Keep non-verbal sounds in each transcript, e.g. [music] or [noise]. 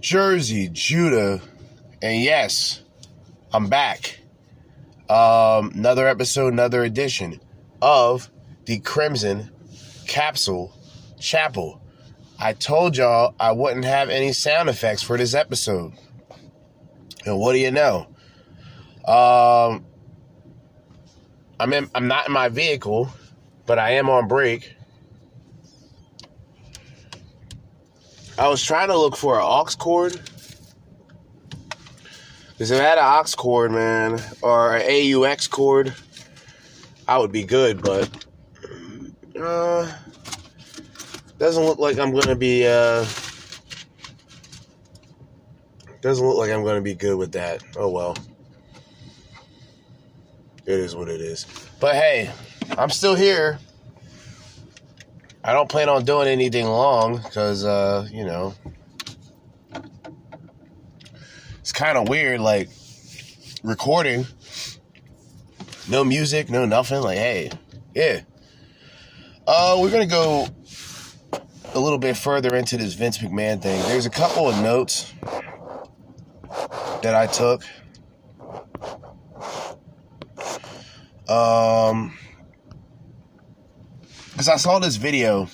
Jerzee, Judah, and yes, I'm back. Um, another episode, another edition of the Crimson Capsule Chapel. I told y'all I wouldn't have any sound effects for this episode. And what do you know? Um, I'm in, I'm not in my vehicle, but I am on break. I was trying to look for an aux cord. Because if I had an aux cord, man, or an AUX cord, I would be good, but uh, doesn't look like I'm gonna be uh, doesn't look like I'm gonna be good with that. Oh well. It is what it is. But hey, I'm still here. I don't plan on doing anything long because, uh, you know, it's kind of weird, like recording, no music, no nothing. Like, hey, yeah. Uh, we're gonna go a little bit further into this Vince McMahon thing. There's a couple of notes that I took. Um, because I saw this video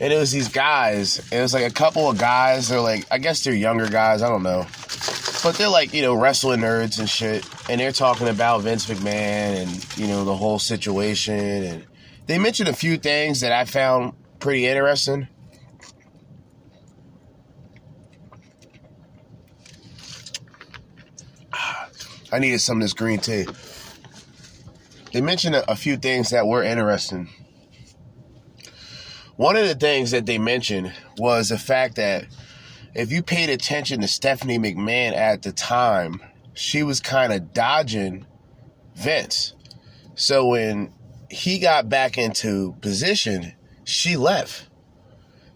and it was these guys. It was like a couple of guys. They're like, I guess they're younger guys. I don't know. But they're like, you know, wrestling nerds and shit. And they're talking about Vince McMahon and, you know, the whole situation. And they mentioned a few things that I found pretty interesting. [sighs] I needed some of this green tea. They mentioned a, a few things that were interesting. One of the things that they mentioned was the fact that if you paid attention to Stephanie McMahon at the time, she was kind of dodging Vince. So when he got back into position, she left.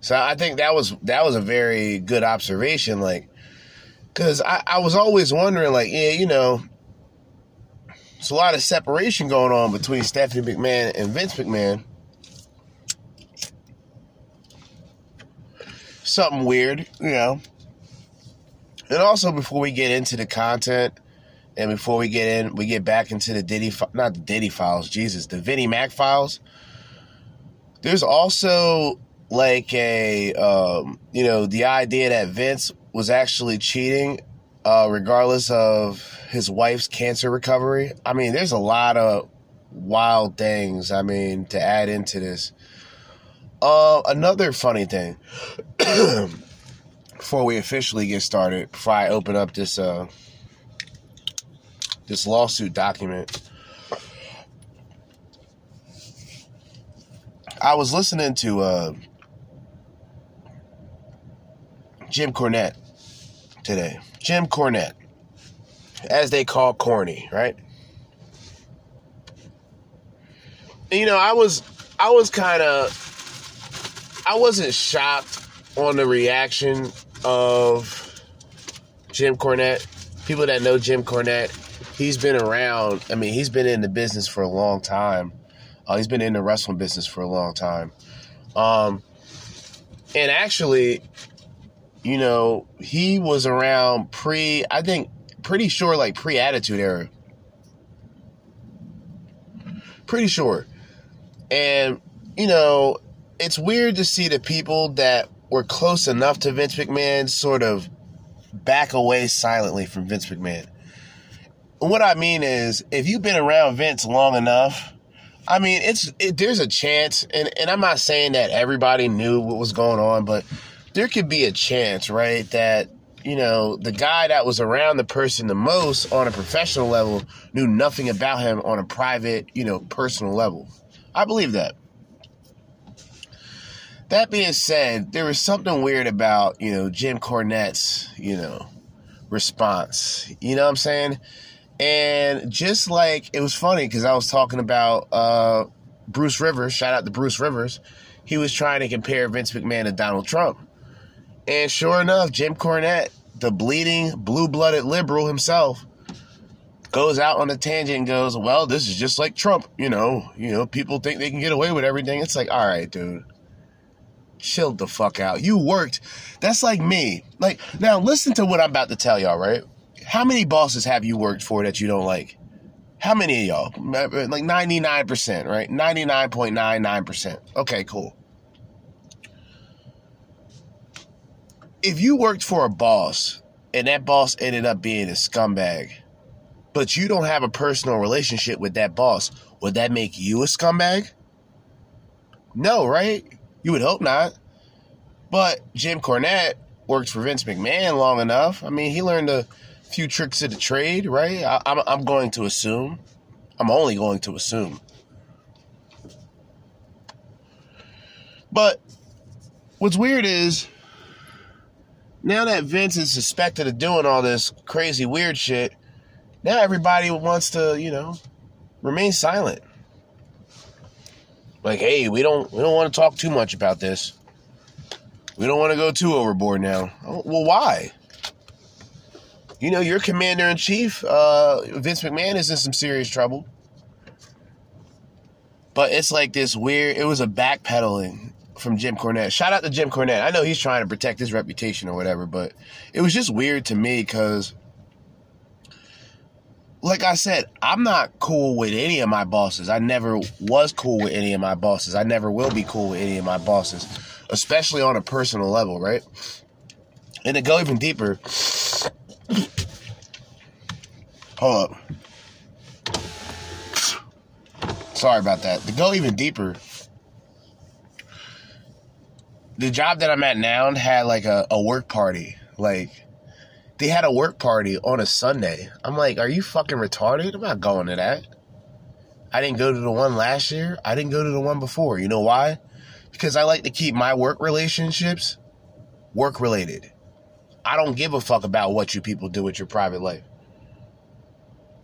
So I think that was that was a very good observation. Like Cause I, I was always wondering, like, yeah, you know, it's a lot of separation going on between Stephanie McMahon and Vince McMahon. Something weird, you know. And also, before we get into the content, and before we get in, we get back into the Diddy, not the Diddy files, Jesus, the Vinny Mac files. There's also like a, um, you know, the idea that Vince was actually cheating, uh, regardless of his wife's cancer recovery. I mean, there's a lot of wild things, I mean, to add into this. Uh, another funny thing, [clears throat] before we officially get started, before I open up this, uh, this lawsuit document, I was listening to, uh, Jim Cornette today. Jim Cornette, as they call corny, right? You know, I was I was kind of I wasn't shocked on the reaction of Jim Cornette. People that know Jim Cornette, he's been around. I mean, he's been in the business for a long time. Uh, he's been in the wrestling business for a long time. Um, and actually, you know, he was around pre, I think, pretty sure like pre Attitude Era. Pretty sure. And, you know, it's weird to see the people that were close enough to Vince McMahon sort of back away silently from Vince McMahon. What I mean is, if you've been around Vince long enough, I mean, it's it, there's a chance, and, and I'm not saying that everybody knew what was going on, but there could be a chance, right, that you know the guy that was around the person the most on a professional level knew nothing about him on a private, you know, personal level. I believe that. That being said, there was something weird about, you know, Jim Cornette's, you know, response. You know what I'm saying? And just like it was funny because I was talking about uh, Bruce Rivers, shout out to Bruce Rivers. He was trying to compare Vince McMahon to Donald Trump. And sure enough, Jim Cornette, the bleeding, blue blooded liberal himself, goes out on a tangent and goes, Well, this is just like Trump, you know, you know, people think they can get away with everything. It's like, all right, dude. chill the fuck out. You worked. That's like me. Like, now listen to what I'm about to tell y'all, right? How many bosses have you worked for that you don't like? How many of y'all? Like 99%, right? 99.99%. Okay, cool. If you worked for a boss and that boss ended up being a scumbag, but you don't have a personal relationship with that boss, would that make you a scumbag? No, right? You would hope not. But Jim Cornette worked for Vince McMahon long enough. I mean, he learned a few tricks of the trade, right? I, I'm, I'm going to assume. I'm only going to assume. But what's weird is now that Vince is suspected of doing all this crazy weird shit, now everybody wants to, you know, remain silent. Like, hey, we don't we don't want to talk too much about this. We don't want to go too overboard now. Oh, well, why? You know, your commander in chief, uh, Vince McMahon, is in some serious trouble. But it's like this weird. It was a backpedaling from Jim Cornette. Shout out to Jim Cornette. I know he's trying to protect his reputation or whatever, but it was just weird to me because like I said, I'm not cool with any of my bosses. I never was cool with any of my bosses. I never will be cool with any of my bosses, especially on a personal level, right? And to go even deeper, hold up. Sorry about that. To go even deeper, the job that I'm at now had like a, a work party. Like, they had a work party on a Sunday. I'm like, are you fucking retarded? I'm not going to that. I didn't go to the one last year. I didn't go to the one before. You know why? Because I like to keep my work relationships work related. I don't give a fuck about what you people do with your private life.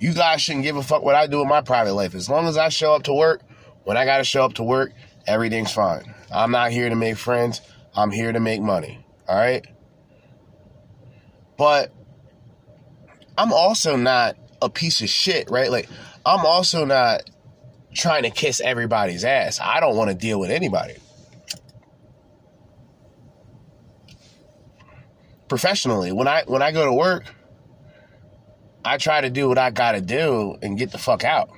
You guys shouldn't give a fuck what I do with my private life. As long as I show up to work, when I got to show up to work, everything's fine. I'm not here to make friends. I'm here to make money. All right? But I'm also not a piece of shit, right? Like, I'm also not trying to kiss everybody's ass. I don't want to deal with anybody. Professionally, when I when I go to work, I try to do what I got to do and get the fuck out.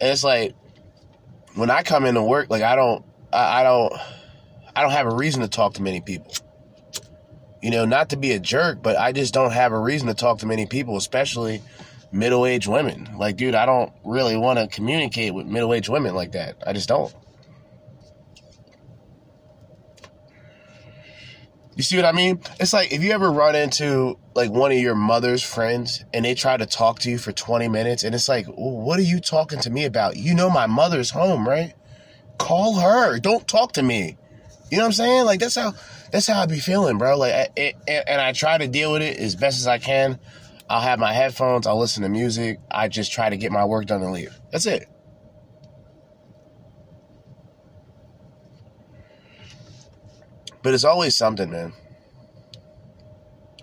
And it's like when I come into work, like I don't I, I don't I don't have a reason to talk to many people. You know, not to be a jerk, but I just don't have a reason to talk to many people, especially middle aged women. Like, dude, I don't really want to communicate with middle aged women like that. I just don't. You see what I mean? It's like if you ever run into like one of your mother's friends and they try to talk to you for 20 minutes and it's like, what are you talking to me about? You know my mother's home, right? Call her. Don't talk to me. You know what I'm saying? Like that's how that's how I be feeling, bro. Like, it, and I try to deal with it as best as I can. I'll have my headphones. I'll listen to music. I just try to get my work done and leave. That's it. But it's always something, man.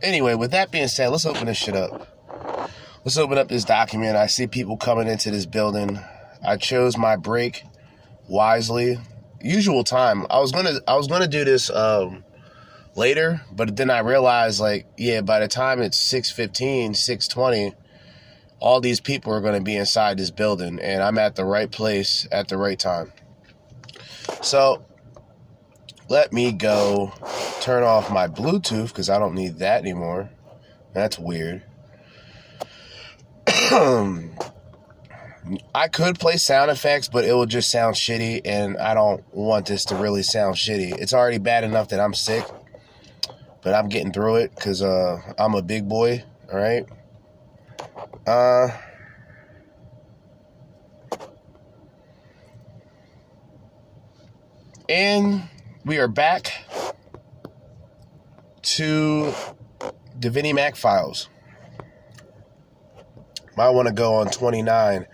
Anyway, with that being said, let's open this shit up. Let's open up this document. I see people coming into this building. I chose my break wisely usual time. I was gonna I was gonna do this um, later, but then I realized like, yeah, by the time it's 6.15, 6.20, all these people are gonna be inside this building and I'm at the right place at the right time. So let me go turn off my Bluetooth because I don't need that anymore. That's weird. [clears throat] I could play sound effects, but it will just sound shitty, and I don't want this to really sound shitty. It's already bad enough that I'm sick, but I'm getting through it because uh, I'm a big boy, all right? Uh, and we are back to the Vinny Mac files. Might want to go on 29.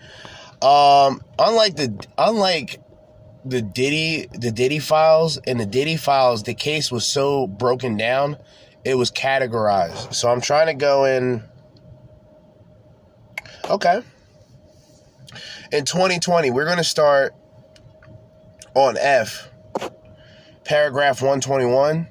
Um, unlike the unlike the Diddy the Diddy files and the Diddy files, the case was so broken down, it was categorized. So I'm trying to go in. Okay. In 2020, we're gonna start on F, paragraph 121,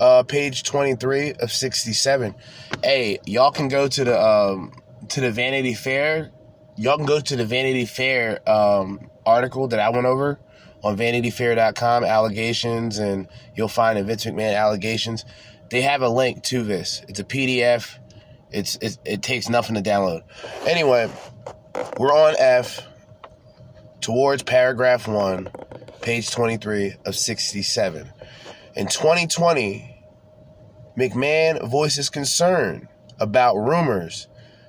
uh, page 23 of 67. Hey, y'all can go to the um, to the Vanity Fair. Y'all can go to the Vanity Fair um, article that I went over on vanityfair.com allegations and you'll find the Vince McMahon allegations. They have a link to this. It's a PDF. It's, it, it takes nothing to download. Anyway, we're on F towards paragraph 1, page 23 of 67. In 2020, McMahon voices concern about rumors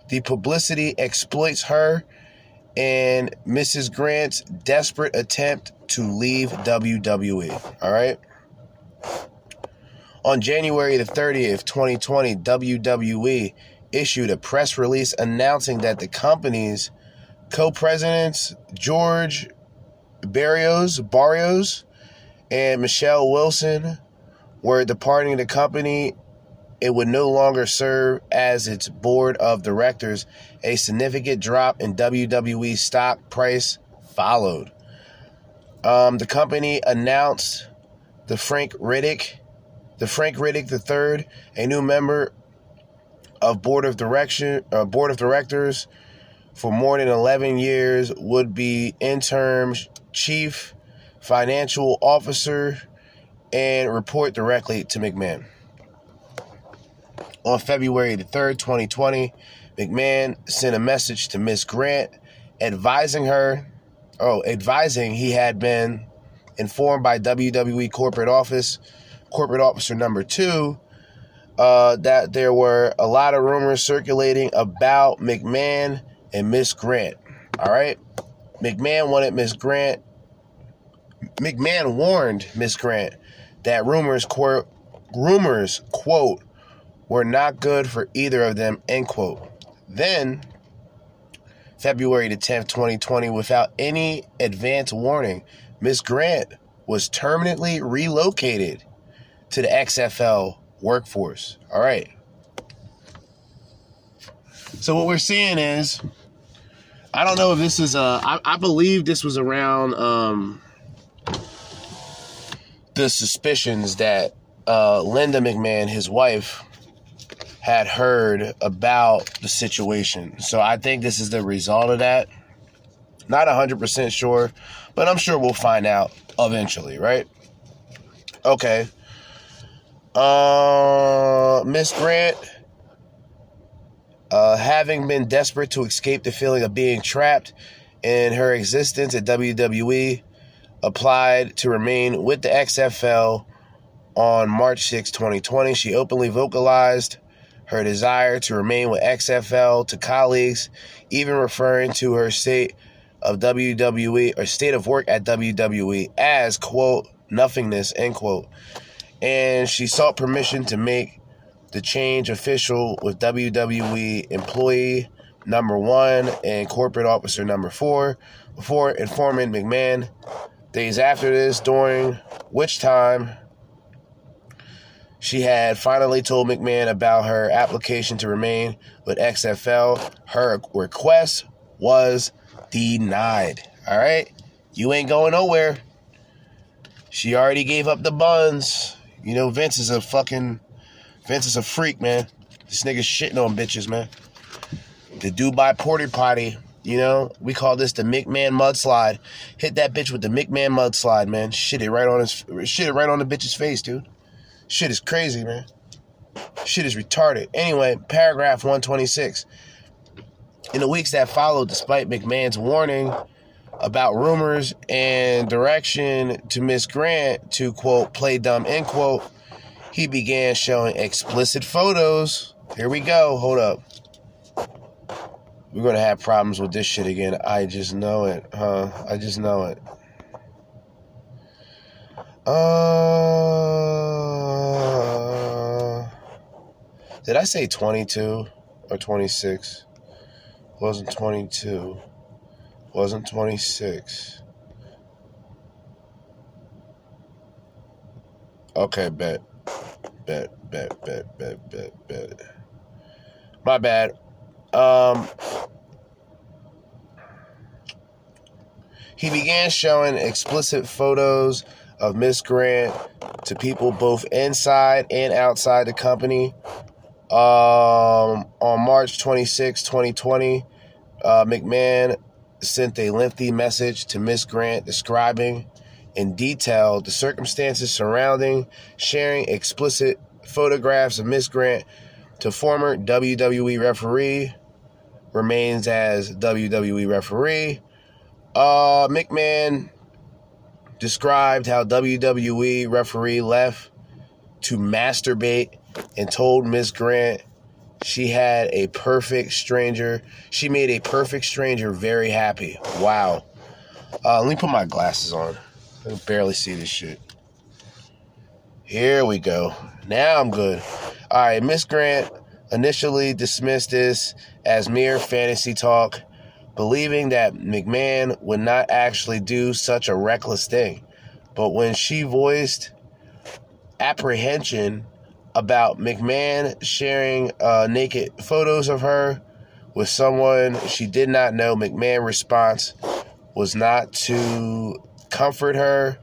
the publicity exploits her and Mrs. Grant's desperate attempt to leave WWE. All right. On January the 30th, 2020, WWE issued a press release announcing that the company's co-presidents George Barrios, Barrios and Michelle Wilson were departing the company it would no longer serve as its board of directors. A significant drop in WWE stock price followed. Um, the company announced the Frank Riddick, the Frank Riddick III, a new member of board of direction, uh, board of directors for more than 11 years, would be interim chief financial officer and report directly to McMahon on February the 3rd, 2020, McMahon sent a message to Miss Grant advising her, oh, advising he had been informed by WWE corporate office, corporate officer number two, uh, that there were a lot of rumors circulating about McMahon and Miss Grant. All right. McMahon wanted Miss Grant. McMahon warned Miss Grant that rumors, quote, rumors, quote, were not good for either of them, end quote. Then, February the 10th, 2020, without any advance warning, Miss Grant was permanently relocated to the XFL workforce. All right. So what we're seeing is, I don't know if this is uh, I, I believe this was around um, the suspicions that uh, Linda McMahon, his wife, had heard about the situation. So I think this is the result of that. Not 100% sure, but I'm sure we'll find out eventually, right? Okay. Uh, Miss Grant, uh, having been desperate to escape the feeling of being trapped in her existence at WWE, applied to remain with the XFL on March 6, 2020. She openly vocalized her desire to remain with XFL to colleagues, even referring to her state of WWE or state of work at WWE as, quote, nothingness, end quote. And she sought permission to make the change official with WWE employee number one and corporate officer number four before informing McMahon days after this, during which time she had finally told McMahon about her application to remain with XFL. Her request was denied. All right? You ain't going nowhere. She already gave up the buns. You know, Vince is a fucking. Vince is a freak, man. This nigga's shitting on bitches, man. The Dubai porter potty. You know, we call this the McMahon mudslide. Hit that bitch with the McMahon mudslide, man. Shit it right on his shit it right on the bitch's face, dude. Shit is crazy, man. Shit is retarded. Anyway, paragraph 126. In the weeks that followed, despite McMahon's warning about rumors and direction to Miss Grant to quote play dumb end quote, he began showing explicit photos. Here we go. Hold up. We're gonna have problems with this shit again. I just know it, huh? I just know it. Uh, did I say 22 or 26? Wasn't 22. Wasn't 26. Okay, bet. Bet, bet, bet, bet, bet, bet. My bad. Um, he began showing explicit photos of Miss Grant to people both inside and outside the company. Um, on March 26, 2020, uh, McMahon sent a lengthy message to Miss Grant describing in detail the circumstances surrounding sharing explicit photographs of Miss Grant to former WWE referee, remains as WWE referee. Uh, McMahon described how WWE referee left to masturbate and told Miss Grant she had a perfect stranger. She made a perfect stranger very happy. Wow. Uh, let me put my glasses on. I can barely see this shit. Here we go. Now I'm good. All right, Miss Grant initially dismissed this as mere fantasy talk, believing that McMahon would not actually do such a reckless thing. But when she voiced apprehension about McMahon sharing uh, naked photos of her with someone she did not know, McMahon's response was not to comfort her,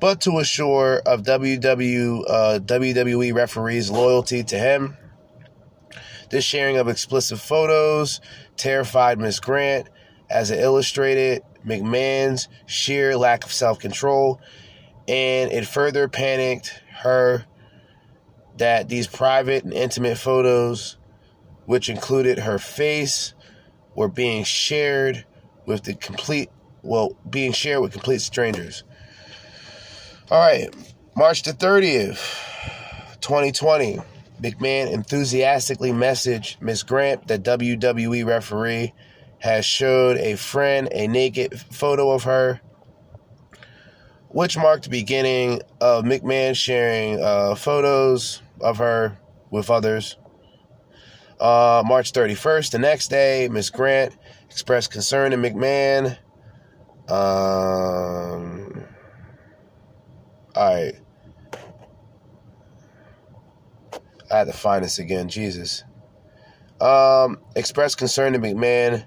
but to assure of WW, uh, WWE referees' loyalty to him. This sharing of explicit photos terrified Miss Grant, as it illustrated McMahon's sheer lack of self control, and it further panicked her that these private and intimate photos, which included her face, were being shared with the complete well, being shared with complete strangers. All right, March the 30th, 2020. McMahon enthusiastically messaged Miss Grant, that WWE referee, has showed a friend a naked photo of her, which marked the beginning of McMahon sharing uh, photos of her with others. Uh, March 31st, the next day, Miss Grant expressed concern to McMahon um, all right. I had to find this again. Jesus. Um, expressed concern to McMahon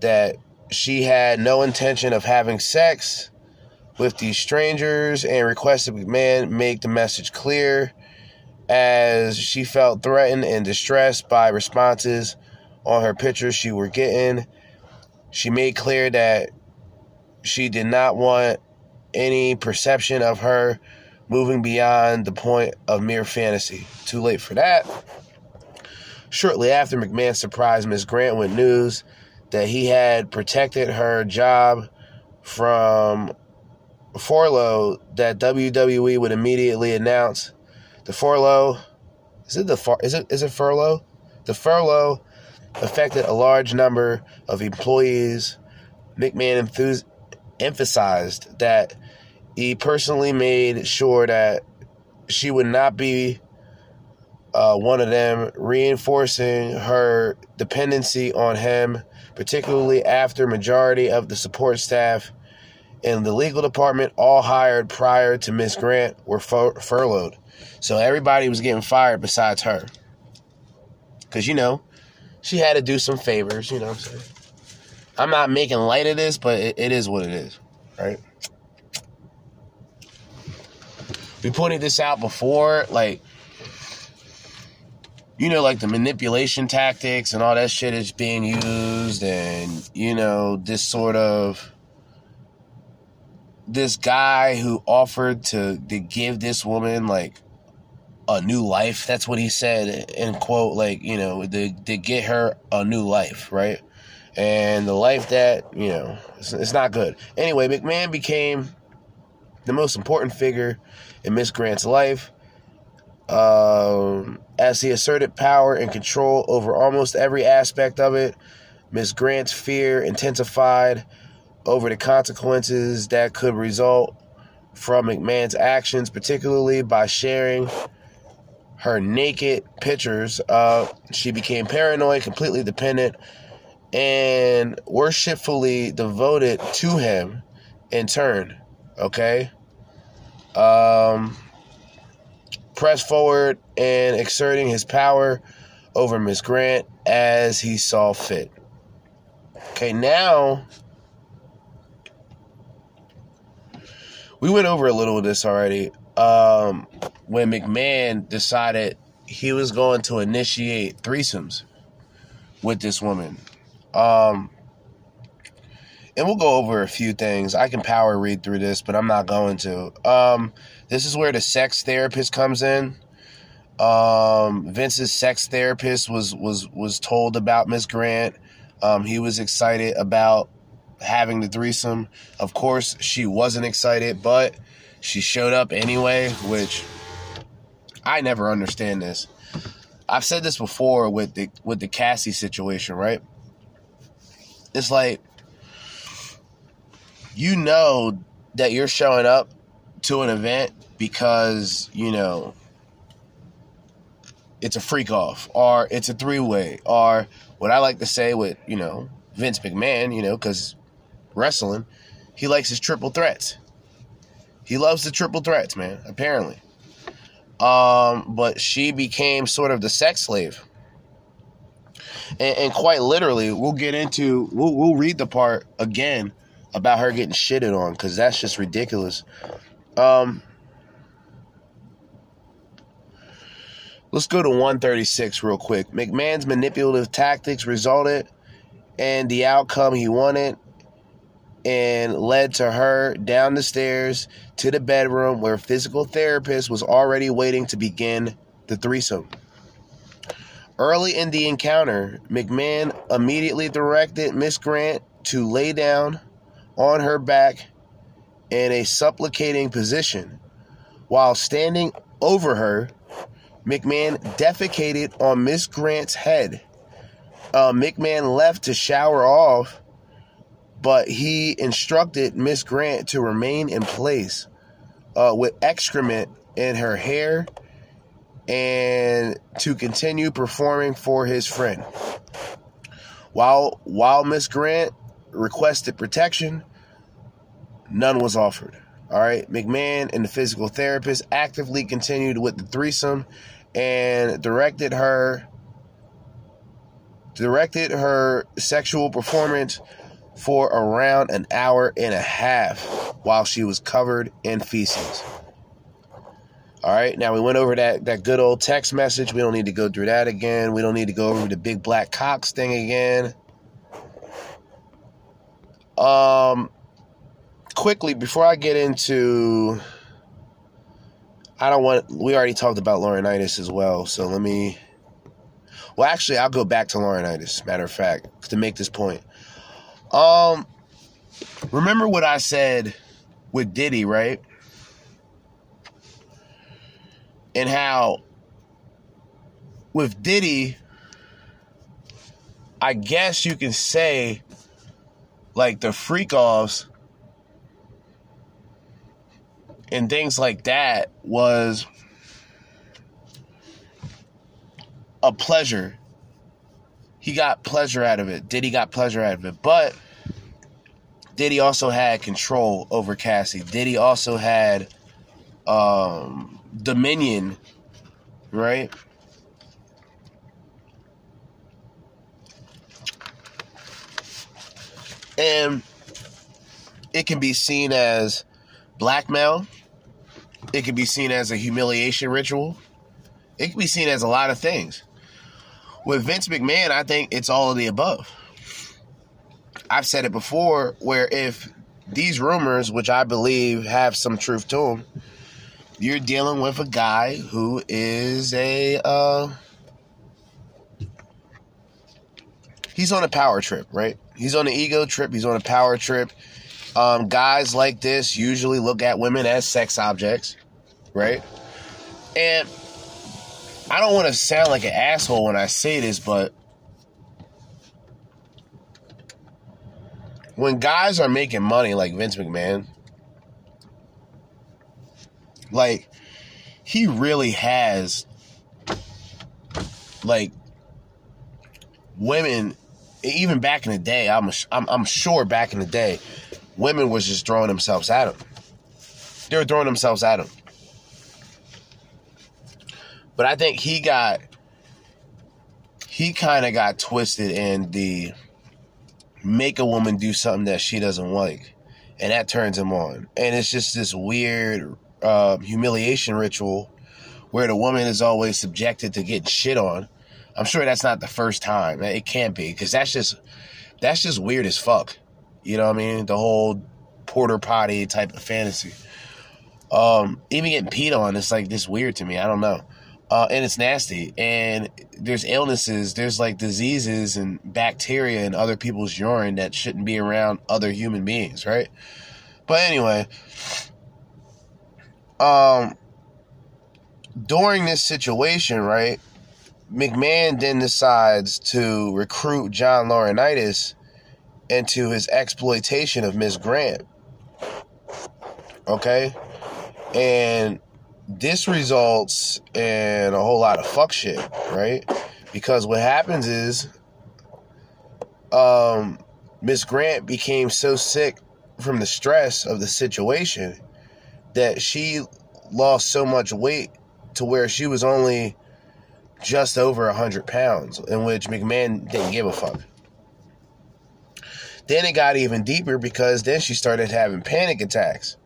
that she had no intention of having sex with these strangers and requested McMahon make the message clear as she felt threatened and distressed by responses on her pictures she were getting. She made clear that she did not want any perception of her moving beyond the point of mere fantasy. Too late for that. Shortly after, McMahon surprised Miss Grant with news that he had protected her job from furlough that WWE would immediately announce. The furlough is it the far, is it is it furlough? The furlough affected a large number of employees. McMahon enthus- emphasized that he personally made sure that she would not be uh, one of them, reinforcing her dependency on him, particularly after majority of the support staff in the legal department, all hired prior to Miss Grant, were fur- furloughed. So everybody was getting fired besides her. Because, you know, she had to do some favors, you know what I'm saying? I'm not making light of this, but it, it is what it is, right? We pointed this out before, like, you know, like the manipulation tactics and all that shit is being used, and, you know, this sort of. This guy who offered to, to give this woman, like, a new life. That's what he said, in quote, like, you know, to, to get her a new life, right? And the life that you know it's, it's, not good. Anyway mcmahon became the most important figure in miss grant's life um, as he asserted power and control over almost every aspect of it. Miss grant's fear intensified over the consequences that could result from mcmahon's actions particularly by sharing her naked pictures uh, she became paranoid completely dependent and worshipfully devoted to him in turn. Okay? Um, press forward and exerting his power over Miss Grant as he saw fit. Okay, now we went over a little of this already. Um, when McMahon decided he was going to initiate threesomes with this woman. Um, and we'll go over a few things. I can power read through this, but I'm not going to. Um, this is where the sex therapist comes in. Um, Vince's sex therapist was was was told about Miss Grant. Um, he was excited about having the threesome. Of course, she wasn't excited, but she showed up anyway, which I never understand this. I've said this before with the with the Cassie situation, right? It's like you know that you're showing up to an event because, you know, it's a freak off or it's a three way or what I like to say with, you know, Vince McMahon, you know, because wrestling, he likes his triple threats. He loves the triple threats, man, apparently. Um, but she became sort of the sex slave. And, and quite literally, we'll get into, we'll, we'll read the part again about her getting shitted on because that's just ridiculous. Um, let's go to 136 real quick. McMahon's manipulative tactics resulted in the outcome he wanted and led to her down the stairs to the bedroom where physical therapist was already waiting to begin the threesome. Early in the encounter, McMahon immediately directed Miss Grant to lay down on her back in a supplicating position. While standing over her, McMahon defecated on Miss Grant's head. Uh, McMahon left to shower off but he instructed Miss Grant to remain in place uh, with excrement in her hair and to continue performing for his friend. While while Miss Grant requested protection, none was offered. All right, McMahon and the physical therapist actively continued with the threesome and directed her directed her sexual performance for around an hour and a half while she was covered in feces. All right, now we went over that, that good old text message. We don't need to go through that again. We don't need to go over the big black cocks thing again. Um, quickly, before I get into. I don't want. We already talked about Laurinaitis as well, so let me. Well, actually, I'll go back to Laurinaitis, matter of fact, to make this point. Um, remember what I said with Diddy, right? And how with Diddy, I guess you can say like the freak offs and things like that was a pleasure he got pleasure out of it. Diddy got pleasure out of it. But Diddy also had control over Cassie. Diddy also had um, dominion, right? And it can be seen as blackmail. It can be seen as a humiliation ritual. It can be seen as a lot of things. With Vince McMahon, I think it's all of the above. I've said it before where if these rumors, which I believe have some truth to them, you're dealing with a guy who is a uh, he's on a power trip, right? He's on an ego trip, he's on a power trip. Um, guys like this usually look at women as sex objects, right? And I don't want to sound like an asshole when I say this, but when guys are making money like Vince McMahon, like he really has like women even back in the day I'm, I'm i'm sure back in the day women was just throwing themselves at him they were throwing themselves at him but I think he got he kind of got twisted in the make a woman do something that she doesn't like. and that turns him on. And it's just this weird uh, humiliation ritual where the woman is always subjected to getting shit on. I'm sure that's not the first time. It can't be because that's just that's just weird as fuck. You know what I mean? The whole porter potty type of fantasy. Um, even getting peed on, it's like this weird to me. I don't know. Uh, and it's nasty. And there's illnesses, there's like diseases and bacteria in other people's urine that shouldn't be around other human beings, right? But anyway, um, during this situation, right, McMahon then decides to recruit John Laurinaitis into his exploitation of Miss Grant. Okay? And this results in a whole lot of fuck shit, right? Because what happens is um Miss Grant became so sick from the stress of the situation that she lost so much weight to where she was only just over 100 pounds, in which McMahon didn't give a fuck. Then it got even deeper because then she started having panic attacks.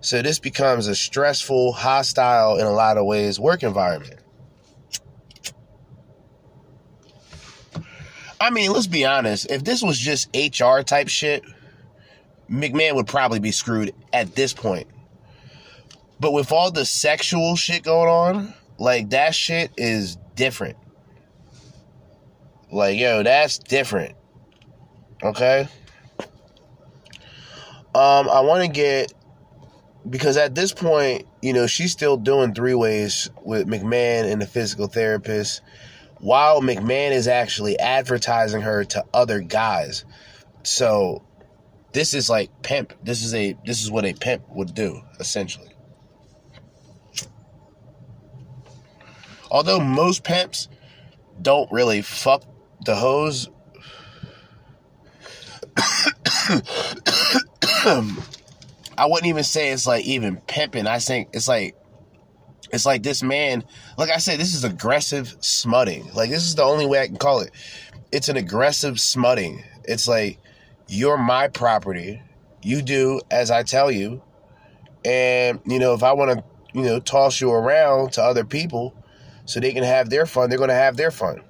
So this becomes a stressful, hostile, in a lot of ways, work environment. I mean, let's be honest. If this was just HR type shit, McMahon would probably be screwed at this point. But with all the sexual shit going on, like that shit is different. Like, yo, that's different. Okay? Um, I want to get because at this point, you know, she's still doing three ways with McMahon and the physical therapist, while McMahon is actually advertising her to other guys. So this is like pimp. This is a this is what a pimp would do, essentially. Although most pimps don't really fuck the hose. [coughs] I wouldn't even say it's like even pimping. I think it's like it's like this man, like I said, this is aggressive smutting. Like this is the only way I can call it. It's an aggressive smutting. It's like you're my property. You do as I tell you. And you know, if I want to, you know, toss you around to other people, so they can have their fun. They're going to have their fun.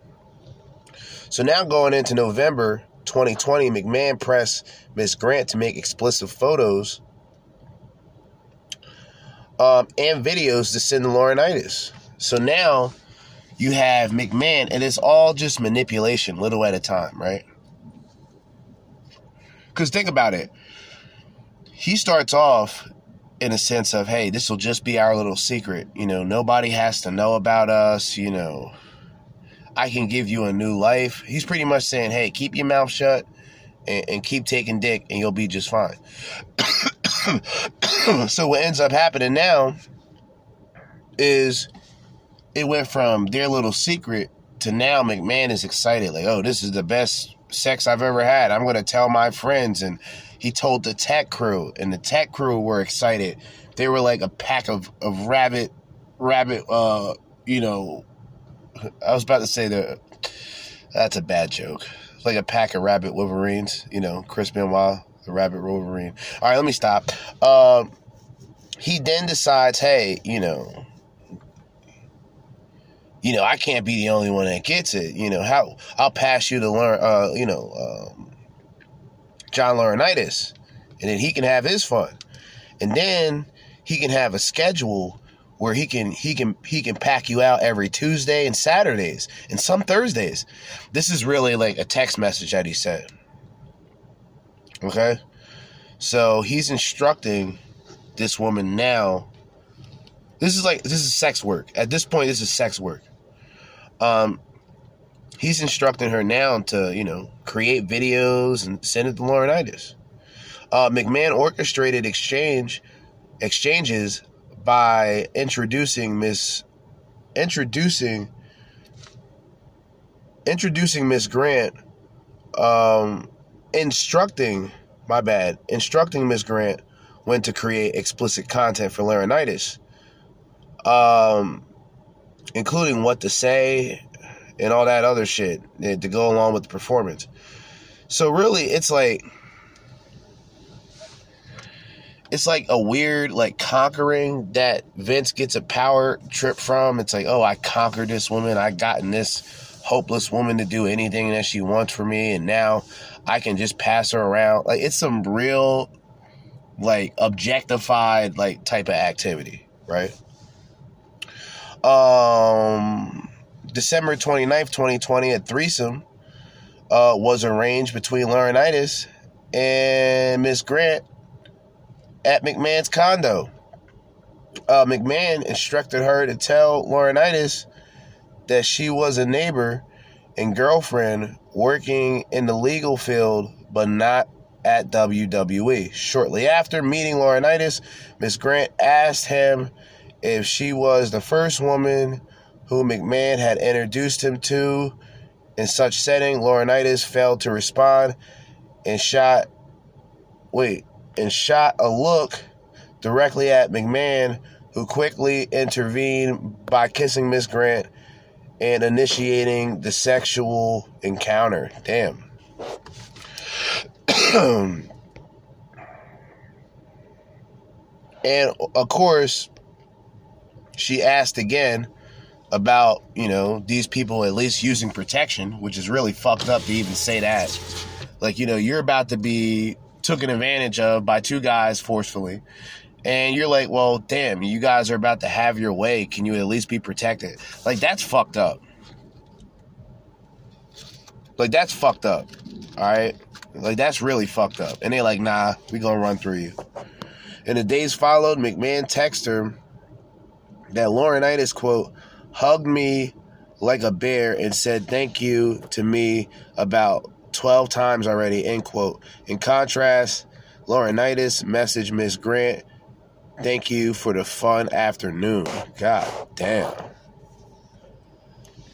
So now going into November 2020, McMahon pressed Miss Grant to make explicit photos um, and videos to send to Laurinaitis. So now you have McMahon, and it's all just manipulation, little at a time, right? Because think about it. He starts off in a sense of, hey, this will just be our little secret. You know, nobody has to know about us. You know, I can give you a new life. He's pretty much saying, hey, keep your mouth shut and, and keep taking dick and you'll be just fine. [coughs] so what ends up happening now is it went from their little secret to now McMahon is excited, like, oh, this is the best sex I've ever had. I'm going to tell my friends. And he told the tech crew, and the tech crew were excited. They were like a pack of, of rabbit, rabbit, uh, you know, I was about to say that that's a bad joke. Like a pack of rabbit Wolverines, you know, Chris Benoit, the rabbit Wolverine. All right, let me stop. Um, he then decides, hey, you know, you know, I can't be the only one that gets it. You know, how I'll pass you to learn, uh, you know, um, John Laurinaitis, and then he can have his fun, and then he can have a schedule where he can he can he can pack you out every Tuesday and Saturdays and some Thursdays. This is really like a text message that he sent. Okay, so he's instructing this woman now. This is like this is sex work. At this point, this is sex work. Um, he's instructing her now to, you know, create videos and send it to Laurinaitis. Uh, McMahon orchestrated exchange exchanges by introducing Miss introducing introducing Miss Grant, um, instructing my bad, instructing Miss Grant when to create explicit content for Laurinaitis, um, including what to say, and all that other shit to go along with the performance. So really, it's like it's like a weird like conquering that Vince gets a power trip from. It's like, oh, I conquered this woman. I gotten this hopeless woman to do anything that she wants for me, and now I can just pass her around. Like it's some real like objectified like type of activity, right? Um December 29th, 2020, a threesome uh, was arranged between Laurinaitis and Miss Grant at McMahon's condo. Uh, McMahon instructed her to tell Laurinaitis that she was a neighbor and girlfriend working in the legal field, but not at WWE. Shortly after meeting Laurinaitis, Miss Grant asked him if she was the first woman who McMahon had introduced him to. In such setting, Laurinaitis failed to respond and shot wait, and shot a look directly at McMahon, who quickly intervened by kissing Miss Grant and initiating the sexual encounter. Damn. [clears throat] and of course, she asked again about, you know, these people at least using protection, which is really fucked up to even say that. Like, you know, you're about to be taken advantage of by two guys forcefully. And you're like, well, damn, you guys are about to have your way. Can you at least be protected? Like, that's fucked up. Like, that's fucked up. All right? Like, that's really fucked up. And they're like, nah, we gonna run through you. In the days followed, McMahon texted her that Laurinaitis, quote, hugged me like a bear and said thank you to me about 12 times already, end quote. In contrast, Laurinaitis messaged Miss Grant, thank you for the fun afternoon. God damn.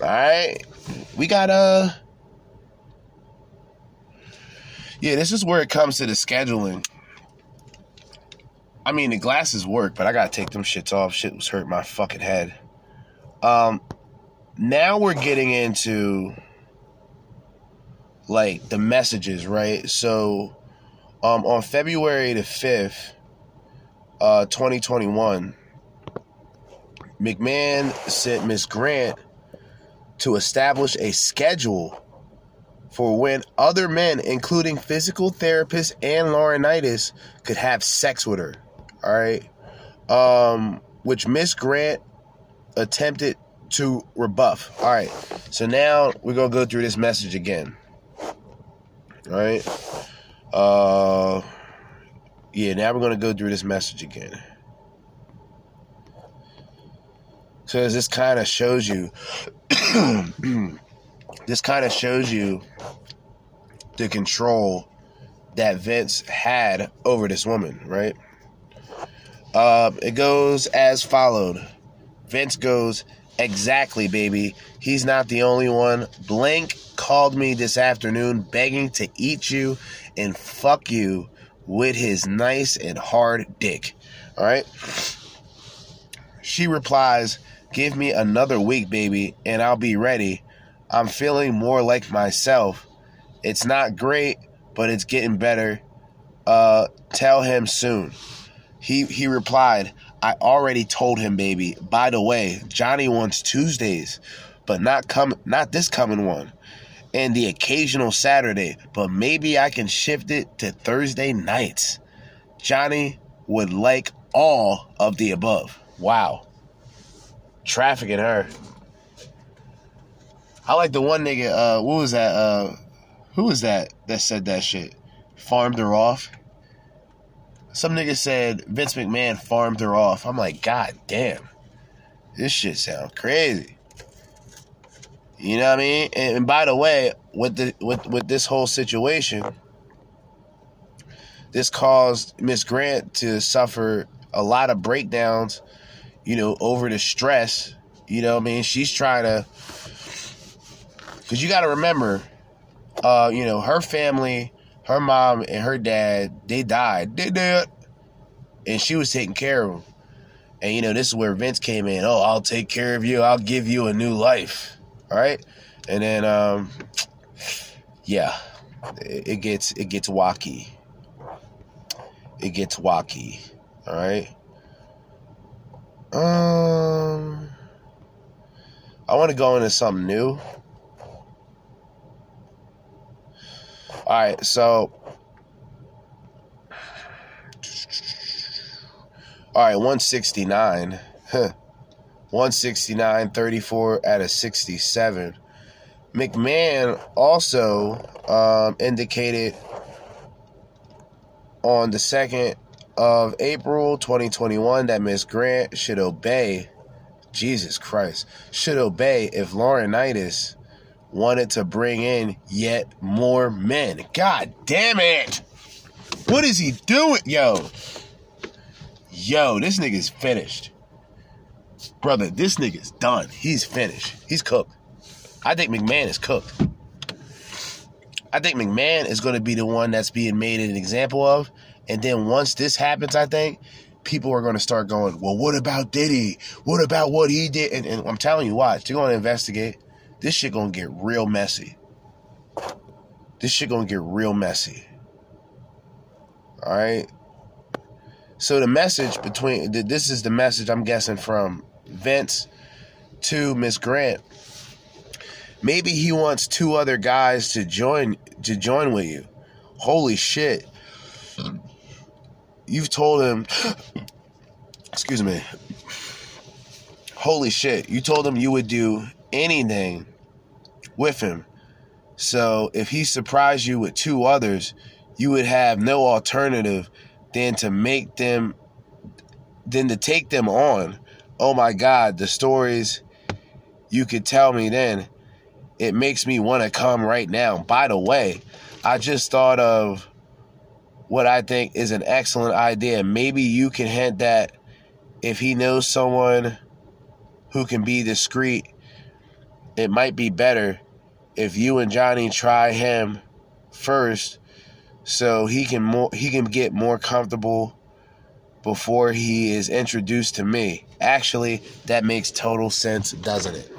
Alright. We got uh Yeah, this is where it comes to the scheduling. I mean the glasses work, but I gotta take them shits off. Shit was hurt my fucking head. Um, now we're getting into like the messages, right? So, um, on February the fifth, uh, twenty twenty one, McMahon sent Miss Grant to establish a schedule for when other men, including physical therapists and Laurinaitis, could have sex with her. All right. Um, which Miss Grant attempted to rebuff. All right. So now we're going to go through this message again. All right. Uh yeah, now we're going to go through this message again. Cuz this kind of shows you [clears throat] this kind of shows you the control that Vince had over this woman, right? Uh, it goes as followed. Vince goes, Exactly, baby. He's not the only one. Blank called me this afternoon begging to eat you and fuck you with his nice and hard dick. All right? She replies, Give me another week, baby, and I'll be ready. I'm feeling more like myself. It's not great, but it's getting better. Uh, tell him soon. He he replied, I already told him, baby. By the way, Johnny wants Tuesdays, but not come not this coming one. And the occasional Saturday, but maybe I can shift it to Thursday nights. Johnny would like all of the above. Wow. Trafficking her. I like the one nigga, uh, what was that? Uh who was that that said that shit? Farmed her off. Some nigga said Vince McMahon farmed her off. I'm like, God damn. This shit sounds crazy. You know what I mean? And, and by the way, with the with with this whole situation, this caused Miss Grant to suffer a lot of breakdowns, you know, over the stress. You know what I mean? She's trying to because you got to remember, uh, you know, her family her mom and her dad, they died. They did. And she was taking care of them. And you know, this is where Vince came in. Oh, I'll take care of you. I'll give you a new life. All right. And then, um, yeah, it, it gets it gets wacky. it gets wacky. All right. Um, I want to go into something new. All right, so. All right, 169. 169, 34 out of 67. McMahon also um, indicated on the 2nd of April 2021 that Miss Grant should obey, Jesus Christ, should obey if Laurinaitis wanted to bring in yet more men. God damn it! What is he doing? Yo. Yo, this nigga's finished. Brother, this nigga's done. He's finished. He's cooked. I think McMahon is cooked. I think McMahon is going to be the one that's being made an example of. And then once this happens, I think people are going to start going, well, what about Diddy? What about what he did? And, and I'm telling you, watch, they're going to investigate. This shit to get real messy. This shit to get real messy. All right. So the message between this is the message I'm guessing from Vince to Miss Grant Maybe he wants two other guys to join to join with you. Holy shit. You've told him [coughs] excuse me. Holy shit. You told him you would do anything with him. So if he surprised you with two others, you would have no alternative than to make them than to take them on. Oh my god, the stories you could tell me then it makes me want to come right now. By the way, I just thought of what I think is an excellent idea. Maybe you can hint that if he knows someone who can be discreet, it might be better if you and Johnny try him first so he can more he can get more comfortable before he is introduced to me. Actually, that makes total sense, doesn't it?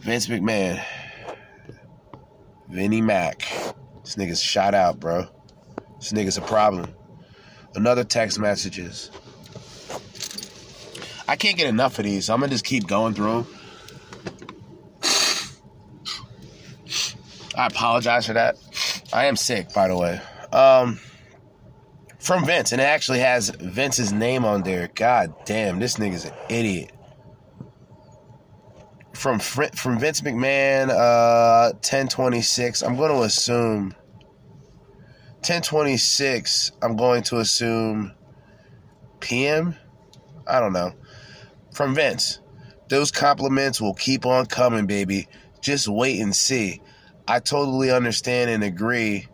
Vince McMahon. Vinny Mac. This nigga's shot out, bro. This nigga's a problem. Another text messages. I can't get enough of these, so I'm gonna just keep going through them. I apologize for that. I am sick, by the way. Um, from Vince, and it actually has Vince's name on there. God damn, this nigga's an idiot from from Vince McMahon, uh, 1026. I'm going to assume 1026. I'm going to assume PM. I don't know. From Vince, those compliments will keep on coming, baby. Just wait and see. I totally understand and agree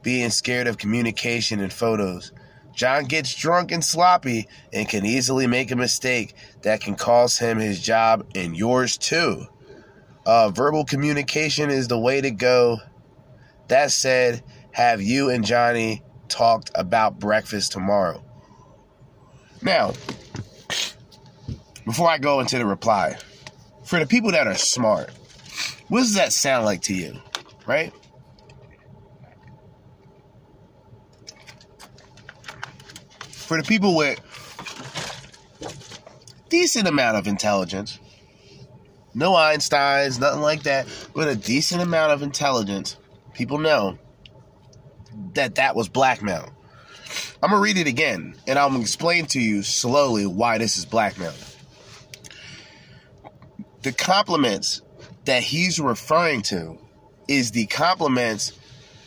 being scared of communication and photos. John gets drunk and sloppy and can easily make a mistake that can cost him his job and yours too. Uh, verbal communication is the way to go. That said, have you and Johnny talked about breakfast tomorrow? Now, before I go into the reply, for the people that are smart, what does that sound like to you? Right? for the people with decent amount of intelligence, no Einsteins, nothing like that, but a decent amount of intelligence, people know that that was blackmail. I'm gonna read it again, and I'm gonna explain to you slowly why this is blackmail. The compliments that he's referring to is the compliments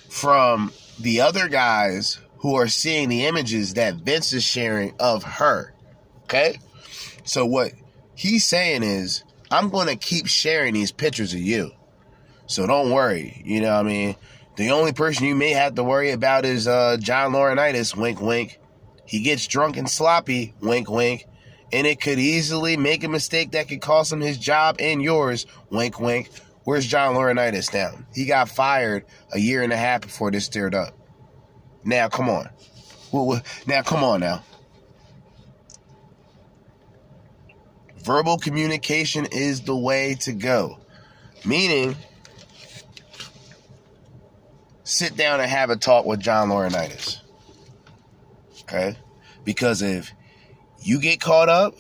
from the other guys who are seeing the images that Vince is sharing of her. Okay? So what he's saying is, I'm going to keep sharing these pictures of you. So don't worry. You know what I mean? The only person you may have to worry about is uh, John Laurinaitis, wink, wink. He gets drunk and sloppy, wink, wink. And it could easily make a mistake that could cost him his job and yours, wink, wink. Where's John Laurinaitis now? He got fired a year and a half before this stirred up. Now, come on. Now, come on now. Verbal communication is the way to go. Meaning, sit down and have a talk with John Laurinaitis. Okay? Because if you get caught up,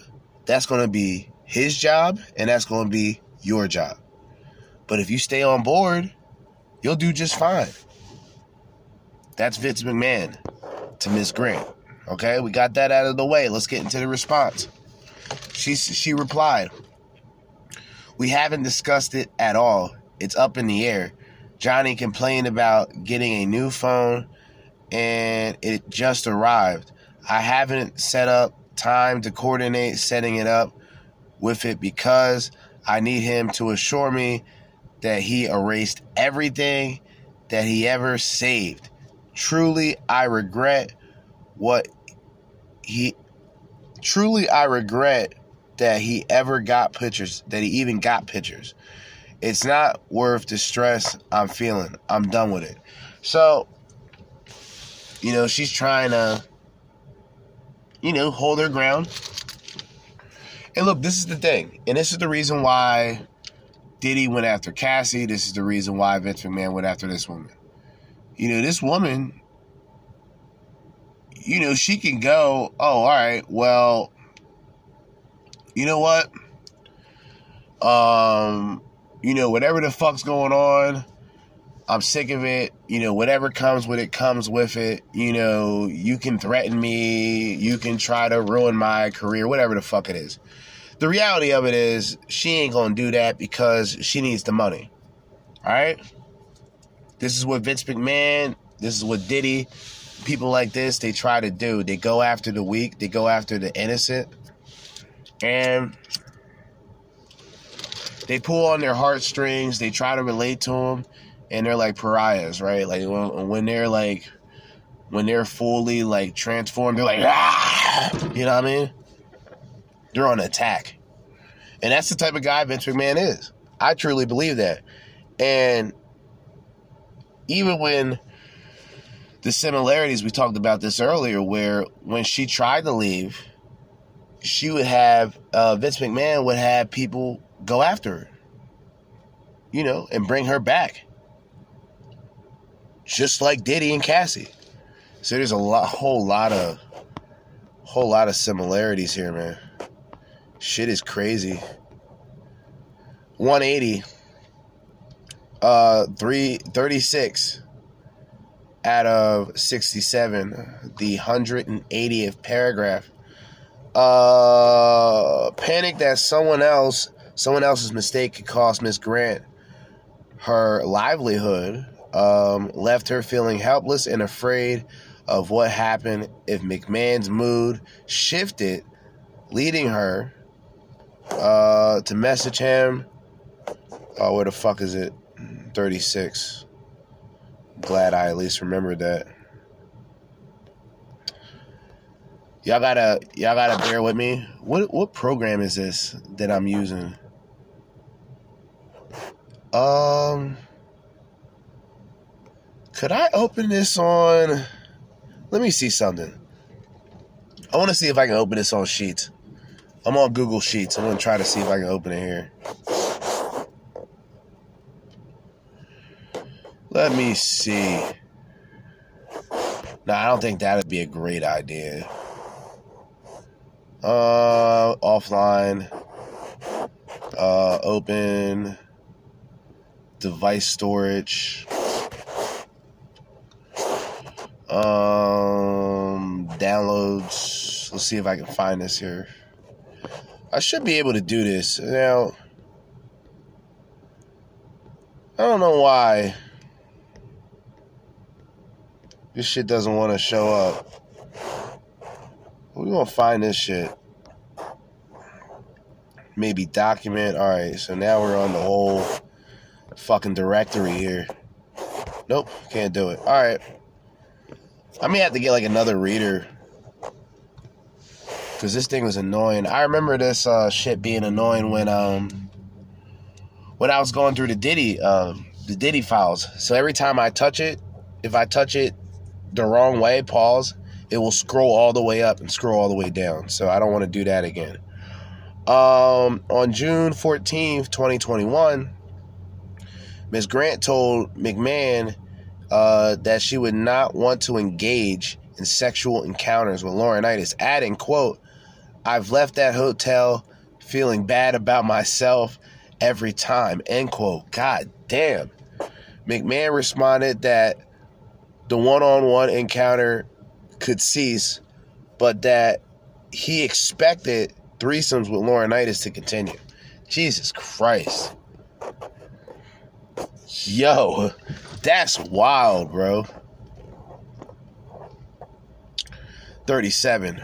that's going to be his job and that's going to be your job. But if you stay on board, you'll do just fine. That's Vince McMahon to Miss Grant. Okay, we got that out of the way. Let's get into the response. She she replied, "We haven't discussed it at all. It's up in the air. Johnny complained about getting a new phone and it just arrived. I haven't set up time to coordinate setting it up with it because I need him to assure me that he erased everything that he ever saved. Truly, I regret what he truly I regret that he ever got pictures, that he even got pictures. It's not worth the stress I'm feeling. I'm done with it. So, you know, she's trying to, you know, hold her ground. And look, this is the thing. And this is the reason why Diddy went after Cassie. This is the reason why Vince McMahon went after this woman. You know, this woman, you know, she can go, oh, all right, well, you know what? Um, you know, whatever the fuck's going on, I'm sick of it. You know, whatever comes with it comes with it. You know, you can threaten me, you can try to ruin my career, whatever the fuck it is. The reality of it is, she ain't gonna do that because she needs the money. All right? This is what Vince McMahon, this is what Diddy, people like this, they try to do. They go after the weak, they go after the innocent. And they pull on their heartstrings. They try to relate to them, and they're like pariahs, right? Like when, when they're like, when they're fully like transformed, they're like, ah! you know what I mean? They're on attack, and that's the type of guy Vince McMahon is. I truly believe that, and even when the similarities we talked about this earlier, where when she tried to leave, she would have uh, Vince McMahon would have people go after her, you know, and bring her back. Just like Diddy and Cassie. So there's a lot, whole lot of, whole lot of similarities here, man. Shit is crazy. 180, uh, 336 out of 67, the 180th paragraph. Uh, panic that someone else someone else's mistake could cost Miss Grant her livelihood, um, left her feeling helpless and afraid of what happened if McMahon's mood shifted, leading her uh, to message him. Oh, where the fuck is it? 36. Glad I at least remembered that. Y'all gotta y'all gotta bear with me. What what program is this that I'm using? Um, could I open this on? Let me see something. I want to see if I can open this on Sheets. I'm on Google Sheets. I'm gonna try to see if I can open it here. Let me see. No, I don't think that would be a great idea. Uh, offline. Uh, open device storage, um, downloads. Let's see if I can find this here. I should be able to do this. Now, I don't know why this shit doesn't want to show up. We're going to find this shit. Maybe document. All right, so now we're on the whole fucking directory here. Nope, can't do it. All right. I may have to get like another reader because this thing was annoying. I remember this uh, shit being annoying when um when I was going through the Diddy uh, the Diddy files. So every time I touch it, if I touch it the wrong way, pause, it will scroll all the way up and scroll all the way down. So I don't want to do that again. Um, on June 14th, 2021, Ms. Grant told McMahon uh, that she would not want to engage in sexual encounters with Laurinaitis, adding, quote, I've left that hotel feeling bad about myself every time, end quote. God damn. McMahon responded that the one on one encounter could cease, but that he expected threesomes with Laurinaitis to continue. Jesus Christ. Yo, that's wild, bro. 37.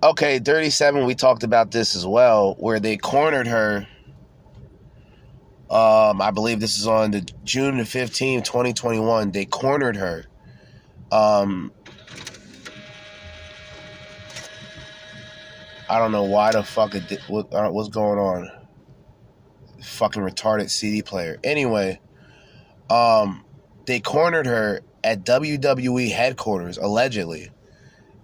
Okay, 37, we talked about this as well, where they cornered her. Um, I believe this is on the June 15, 2021. They cornered her. Um, I don't know why the fuck it what, uh, what's going on. Fucking retarded CD player. Anyway, um, they cornered her at WWE headquarters allegedly,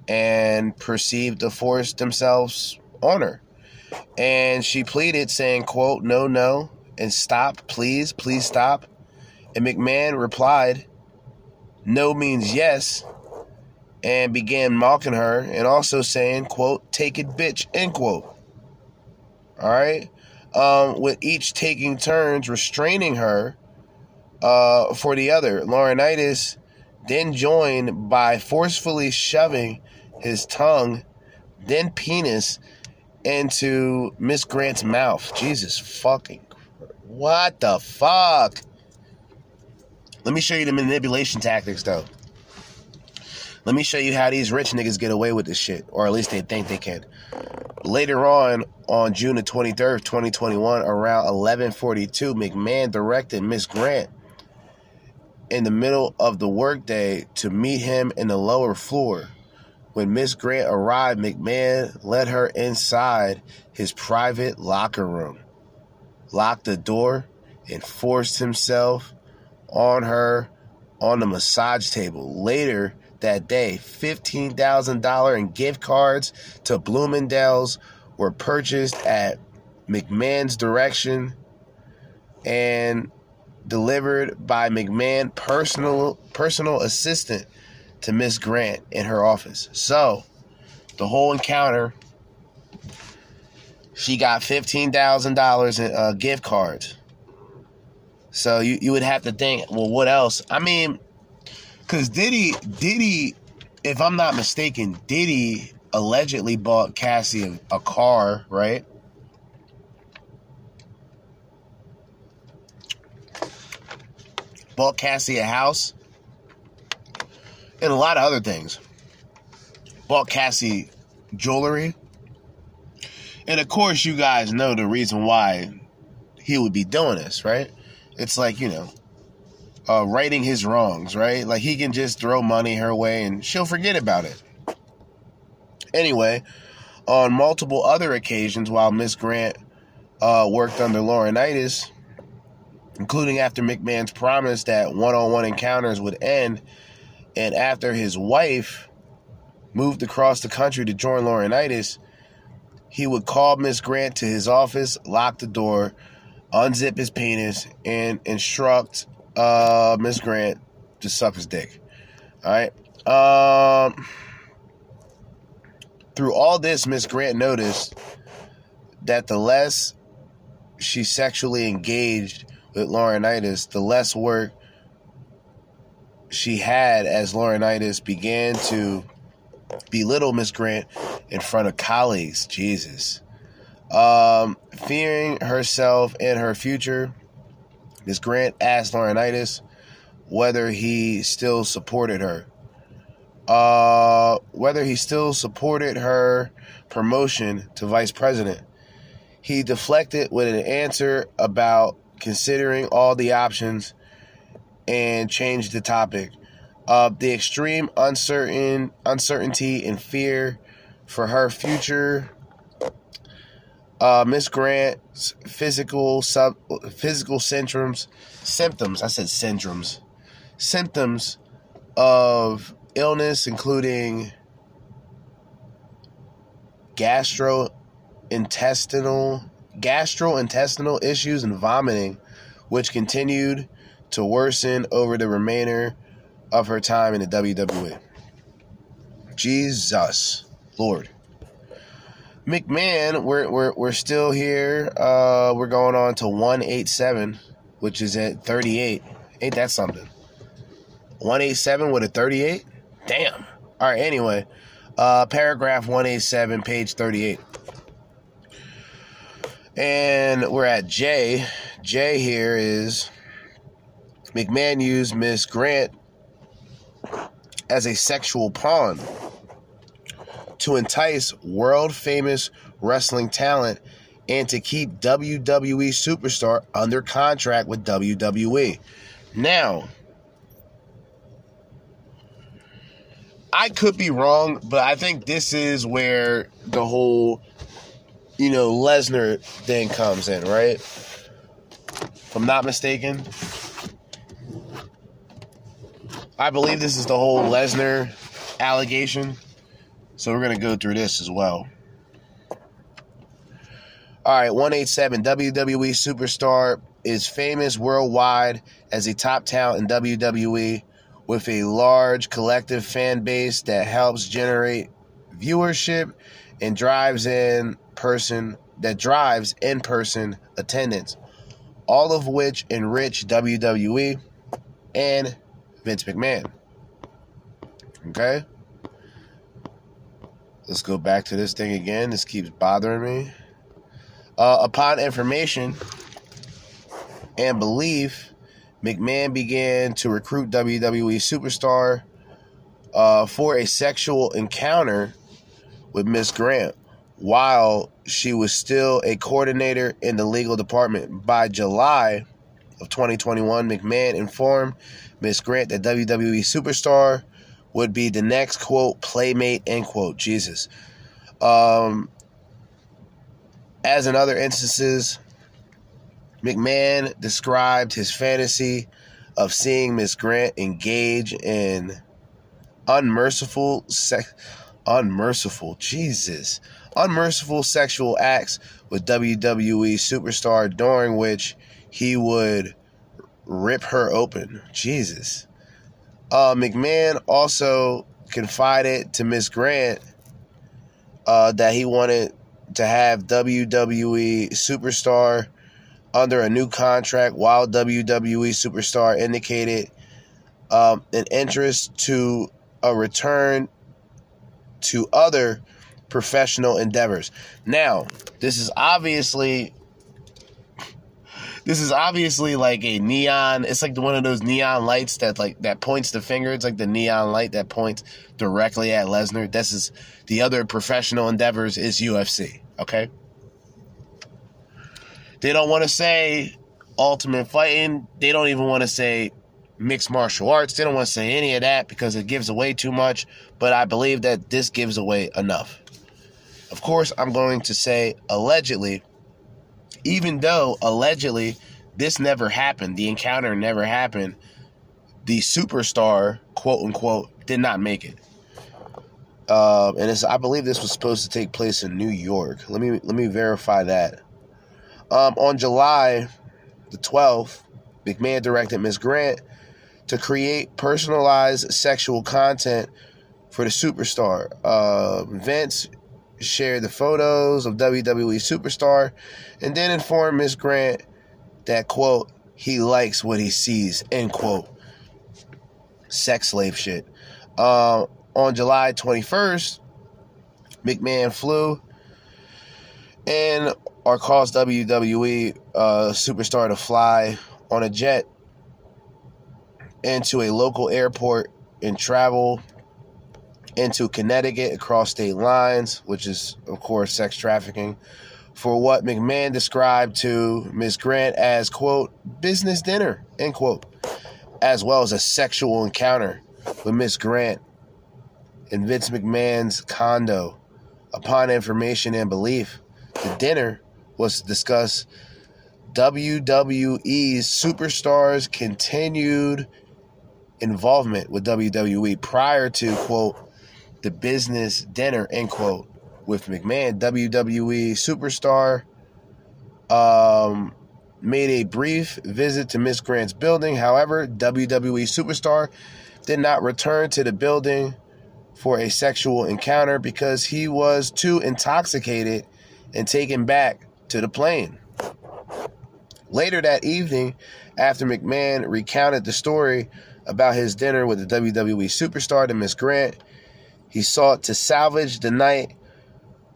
and perceived to force themselves on her. And she pleaded, saying, "quote No, no, and stop, please, please stop." And McMahon replied, "No means yes." and began mocking her and also saying, quote, take it, bitch, end quote. All right. Um, with each taking turns restraining her uh, for the other. Laurinaitis then joined by forcefully shoving his tongue, then penis, into Miss Grant's mouth. Jesus fucking. What the fuck? Let me show you the manipulation tactics, though. Let me show you how these rich niggas get away with this shit, or at least they think they can. Later on, on June the 23rd, 2021, around 11:42, McMahon directed Miss Grant in the middle of the workday to meet him in the lower floor. When Miss Grant arrived, McMahon led her inside his private locker room, locked the door, and forced himself on her on the massage table. Later, that day. $15,000 in gift cards to Bloomingdale's were purchased at McMahon's direction and delivered by McMahon personal personal assistant to Miss Grant in her office. So, the whole encounter she got $15,000 in uh, gift cards. So you, you would have to think, well, what else? I mean, because Diddy, Diddy, if I'm not mistaken, Diddy allegedly bought Cassie a, a car, right? Bought Cassie a house and a lot of other things. Bought Cassie jewelry. And of course, you guys know the reason why he would be doing this, right? It's like, you know, uh, righting his wrongs, right? Like he can just throw money her way and she'll forget about it. Anyway, on multiple other occasions while Miss Grant uh, worked under Laurinaitis, including after McMahon's promise that one on one encounters would end, and after his wife moved across the country to join Laurinaitis, he would call Miss Grant to his office, lock the door, unzip his penis, and instruct uh, Miss Grant to suck his dick. All right. Um, through all this, Miss Grant noticed that the less she sexually engaged with Laurinaitis, the less work she had as Laurinaitis began to belittle Miss Grant in front of colleagues. Jesus. Um, fearing herself and her future, Miss Grant asked Laurinaitis whether he still supported her. Uh, whether he still supported her promotion to vice president. He deflected with an answer about considering all the options and change the topic. Uh, the extreme uncertain uncertainty and fear for her future uh, Miss Grant's physical sub physical syndromes symptoms. I said syndromes. Symptoms of illness, including gastrointestinal gastrointestinal issues and vomiting, which continued to worsen over the remainder of her time in the WWE. Jesus, Lord. McMahon, we're we're we're still here. Uh, we're going on to one eight seven, which is at thirty eight. Ain't that something? One eight seven with a thirty eight. Damn. All right. Anyway, uh, paragraph one eight seven, page thirty eight. And we're at J. J here is McMahon used Miss Grant as a sexual pawn to entice world famous wrestling talent and to keep WWE superstar under contract with WWE. Now, I could be wrong, but I think this is where the whole, you know, Lesnar thing comes in, right? If I'm not mistaken. I believe this is the whole Lesnar allegation. So we're going to go through this as well. All right, 187 WWE superstar is famous worldwide as a top talent in WWE with a large collective fan base that helps generate viewership and drives in person that drives in person attendance, all of which enrich WWE and Vince McMahon. Okay? Let's go back to this thing again. This keeps bothering me. Uh, upon information and belief, McMahon began to recruit WWE superstar uh, for a sexual encounter with Miss Grant while she was still a coordinator in the legal department. By July of 2021, McMahon informed Miss Grant the WWE superstar would be the next quote playmate end quote jesus. Um as in other instances mcmahon described his fantasy of seeing miss grant engage in unmerciful sex unmerciful jesus unmerciful sexual acts with wwe superstar during which he would rip her open jesus uh, McMahon also confided to Miss Grant uh, that he wanted to have WWE Superstar under a new contract, while WWE Superstar indicated um, an interest to a return to other professional endeavors. Now, this is obviously this is obviously like a neon. It's like one of those neon lights that like that points the finger. It's like the neon light that points directly at Lesnar. This is the other professional endeavors is UFC. Okay. They don't want to say ultimate fighting. They don't even want to say mixed martial arts. They don't want to say any of that because it gives away too much. But I believe that this gives away enough. Of course, I'm going to say allegedly even though allegedly this never happened, the encounter never happened, the superstar, quote unquote, did not make it. Uh, and I believe this was supposed to take place in New York. Let me let me verify that. Um, on July the 12th, McMahon directed Ms. Grant to create personalized sexual content for the superstar. Uh, Vince shared the photos of WWE superstar, and then informed Miss Grant that quote he likes what he sees end quote. Sex slave shit. Uh, on July 21st, McMahon flew and or caused WWE uh, superstar to fly on a jet into a local airport and travel into Connecticut across state lines, which is, of course, sex trafficking, for what McMahon described to Ms. Grant as, quote, business dinner, end quote, as well as a sexual encounter with Ms. Grant in Vince McMahon's condo. Upon information and belief, the dinner was to discuss WWE's superstars' continued involvement with WWE prior to, quote, the business dinner, end quote, with McMahon. WWE superstar um, made a brief visit to Miss Grant's building. However, WWE superstar did not return to the building for a sexual encounter because he was too intoxicated and taken back to the plane. Later that evening, after McMahon recounted the story about his dinner with the WWE superstar to Miss Grant, he sought to salvage the night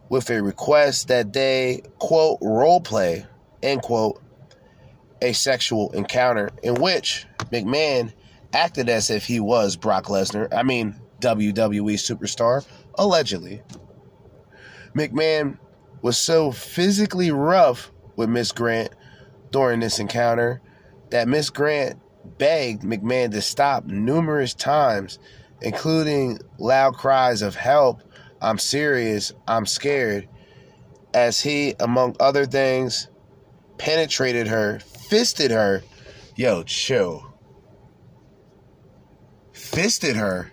with a request that they, quote, role play, end quote, a sexual encounter in which McMahon acted as if he was Brock Lesnar. I mean, WWE superstar, allegedly. McMahon was so physically rough with Miss Grant during this encounter that Miss Grant begged McMahon to stop numerous times, including loud cries of help, I'm serious, I'm scared, as he, among other things, penetrated her, fisted her. Yo, chill. Fisted her.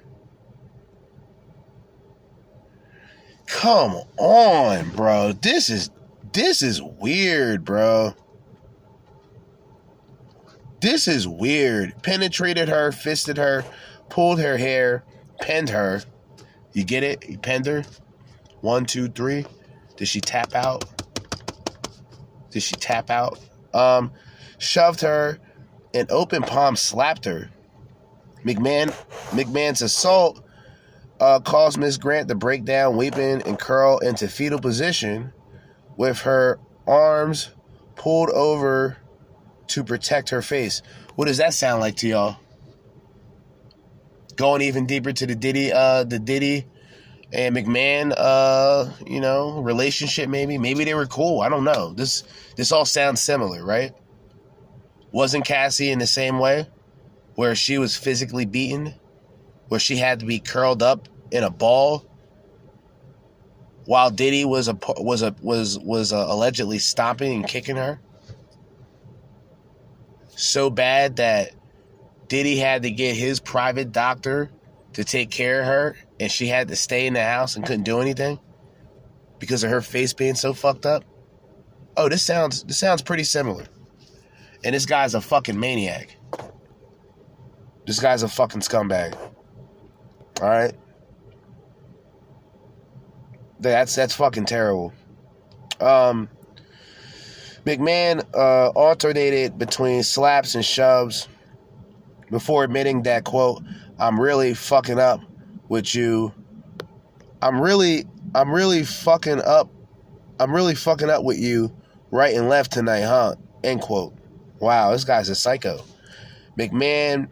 Come on, bro. This is this is weird, bro. This is weird. Penetrated her, fisted her, pulled her hair, pinned her. You get it? He penned her. One, two, three. Did she tap out? Did she tap out? Um, shoved her and open palm slapped her. McMahon McMahon's assault uh, caused Miss Grant to break down, weeping and curl into fetal position with her arms pulled over to protect her face. What does that sound like to y'all? Going even deeper to the Diddy, uh, the Diddy and McMahon, uh, you know, relationship. Maybe, maybe they were cool. I don't know. This, this all sounds similar, right? Wasn't Cassie in the same way, where she was physically beaten, where she had to be curled up in a ball, while Diddy was a was a was was uh, allegedly stomping and kicking her so bad that Diddy had to get his private doctor to take care of her, and she had to stay in the house and couldn't do anything because of her face being so fucked up. Oh, this sounds this sounds pretty similar. And this guy's a fucking maniac. This guy's a fucking scumbag. All right. That's that's fucking terrible. Um, McMahon uh, alternated between slaps and shoves before admitting that, quote, I'm really fucking up with you. I'm really, I'm really fucking up. I'm really fucking up with you right and left tonight, huh? End quote. Wow, this guy's a psycho. McMahon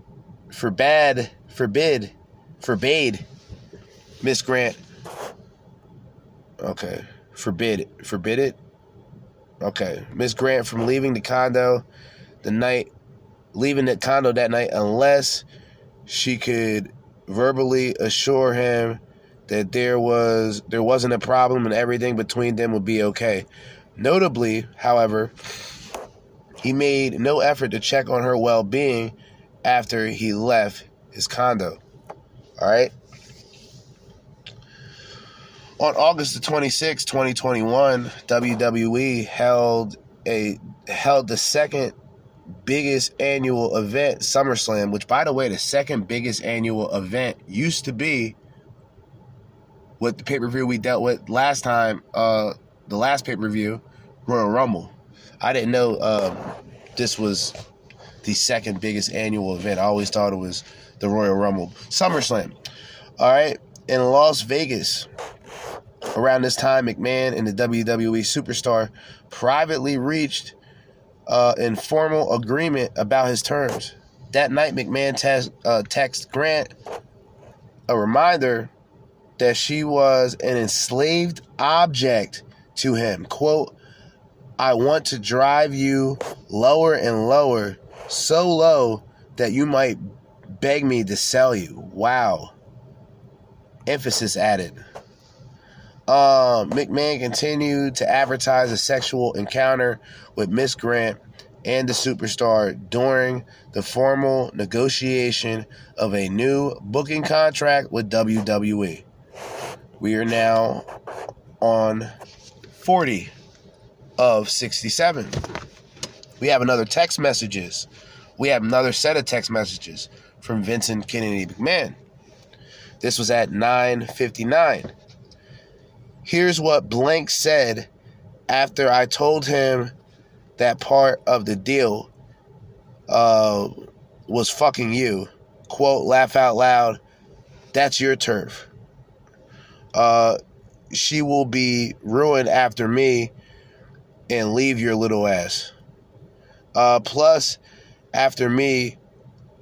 forbade, forbid, forbade Miss Grant. Okay, forbid, forbid it. Okay. Miss Grant from leaving the condo the night, leaving the condo that night unless she could verbally assure him that there was there wasn't a problem and everything between them would be okay. Notably, however, he made no effort to check on her well-being after he left his condo. All right? On August the 26th, 2021, WWE held a held the second biggest annual event, SummerSlam, which by the way, the second biggest annual event used to be with the pay-per-view we dealt with last time, uh the last pay-per-view, Royal Rumble. I didn't know um, this was the second biggest annual event. I always thought it was the Royal Rumble. SummerSlam. All right. In Las Vegas, Around this time, McMahon and the WWE superstar privately reached uh, informal agreement about his terms. That night, McMahon uh, texted Grant a reminder that she was an enslaved object to him. Quote, I want to drive you lower and lower, so low that you might beg me to sell you. Wow. Emphasis added. Uh, McMahon continued to advertise a sexual encounter with Miss Grant and the superstar during the formal negotiation of a new booking contract with WWE. We are now on 40 of 67. We have another text messages. We have another set of text messages from Vincent Kennedy McMahon. This was at 9:59. Here's what Blank said after I told him that part of the deal uh, was fucking you. Quote, laugh out loud. That's your turf. Uh, she will be ruined after me and leave your little ass. Uh, plus, after me,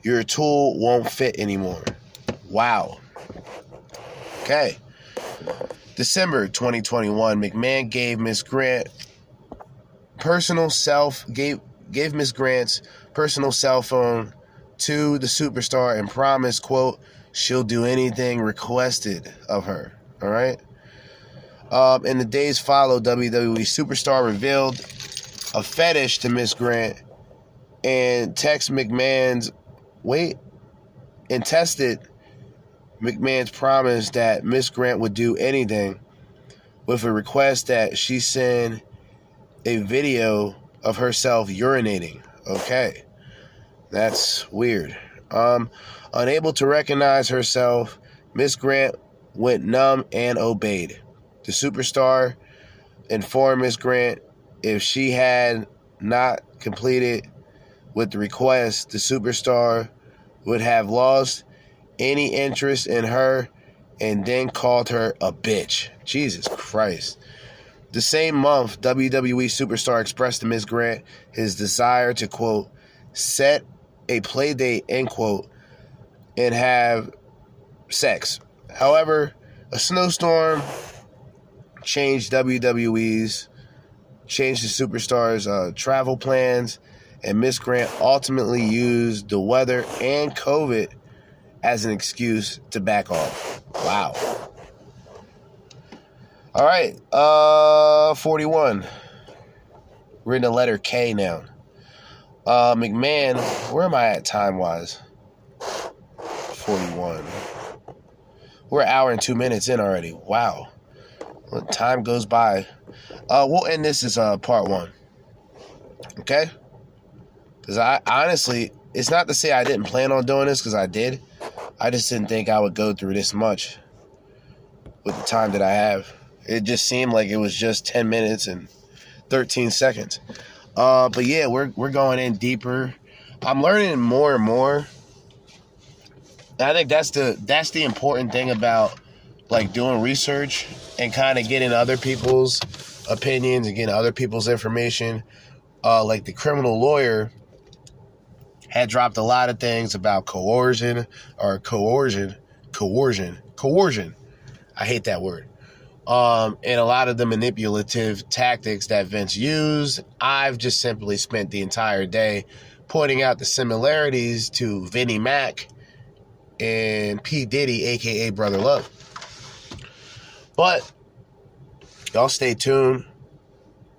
your tool won't fit anymore. Wow. Okay. December 2021, McMahon gave Miss Grant personal self gave gave Miss Grant's personal cell phone to the superstar and promised, quote, she'll do anything requested of her. All right. Um, in the days followed, WWE superstar revealed a fetish to Miss Grant and text McMahon's wait and tested McMahon's promise that Miss Grant would do anything with a request that she send a video of herself urinating. Okay. That's weird. Um, unable to recognize herself, Miss Grant went numb and obeyed. The superstar informed Miss Grant if she had not completed with the request, the superstar would have lost any interest in her and then called her a bitch. Jesus Christ. The same month, WWE superstar expressed to Ms. Grant his desire to, quote, set a play date, end quote, and have sex. However, a snowstorm changed WWE's, changed the superstar's uh, travel plans, and Miss Grant ultimately used the weather and COVID as an excuse to back off. Wow. All right, uh, 41. We're in the letter K now. Uh, McMahon, where am I at time wise? 41. We're an hour and two minutes in already. Wow. Well, time goes by. Uh, we'll end this as uh, part one. Okay? Because I honestly, it's not to say I didn't plan on doing this, because I did. I just didn't think I would go through this much with the time that I have. It just seemed like it was just 10 minutes and 13 seconds. Uh, but yeah, we're we're going in deeper. I'm learning more and more. I think that's the that's the important thing about like doing research and kind of getting other people's opinions and getting other people's information. Uh, like the criminal lawyer had dropped a lot of things about coercion or coercion, coercion, coercion. I hate that word. Um, and a lot of the manipulative tactics that Vince used. I've just simply spent the entire day pointing out the similarities to Vinny Mac and P. Diddy, aka Brother Love. But y'all stay tuned.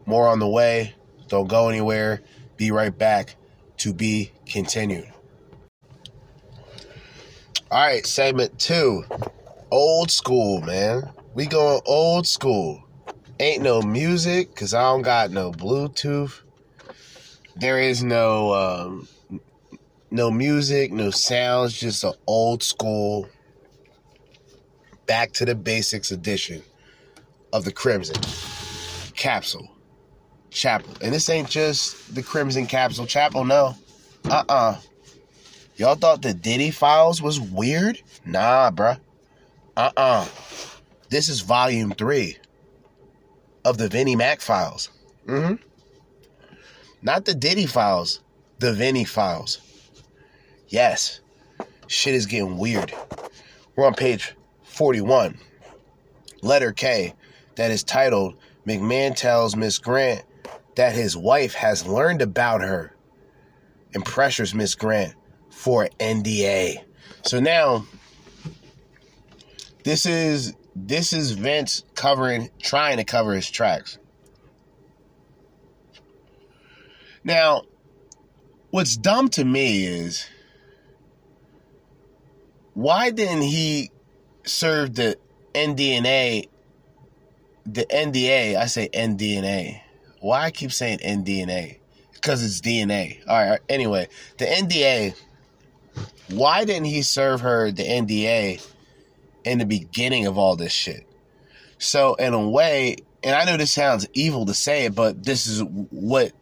More on the way. Don't go anywhere. Be right back to be continued. All right, segment two. Old school, man. We going old school. Ain't no music because I don't got no Bluetooth. There is no um, no music, no sounds, just an old school back to the basics edition of the Crimson Capsule Chapel. And this ain't just the Crimson Capsule Chapel, no. Uh-uh. Y'all thought the Diddy files was weird? Nah, bruh. Uh-uh. This is volume three of the Vinny Mac files. Mm-hmm. Not the Diddy files, the Vinny files. Yes, shit is getting weird. We're on page 41, letter K, that is titled McMahon tells Miss Grant that his wife has learned about her and pressures Miss Grant for NDA. So now, this is this is Vince covering, trying to cover his tracks. Now, what's dumb to me is why didn't he serve the NDNA, the NDA? I say NDNA. Why I keep saying NDNA? Because it's DNA. All right. Anyway, the NDA why didn't he serve her the NDA in the beginning of all this shit? So, in a way, and I know this sounds evil to say it, but this is what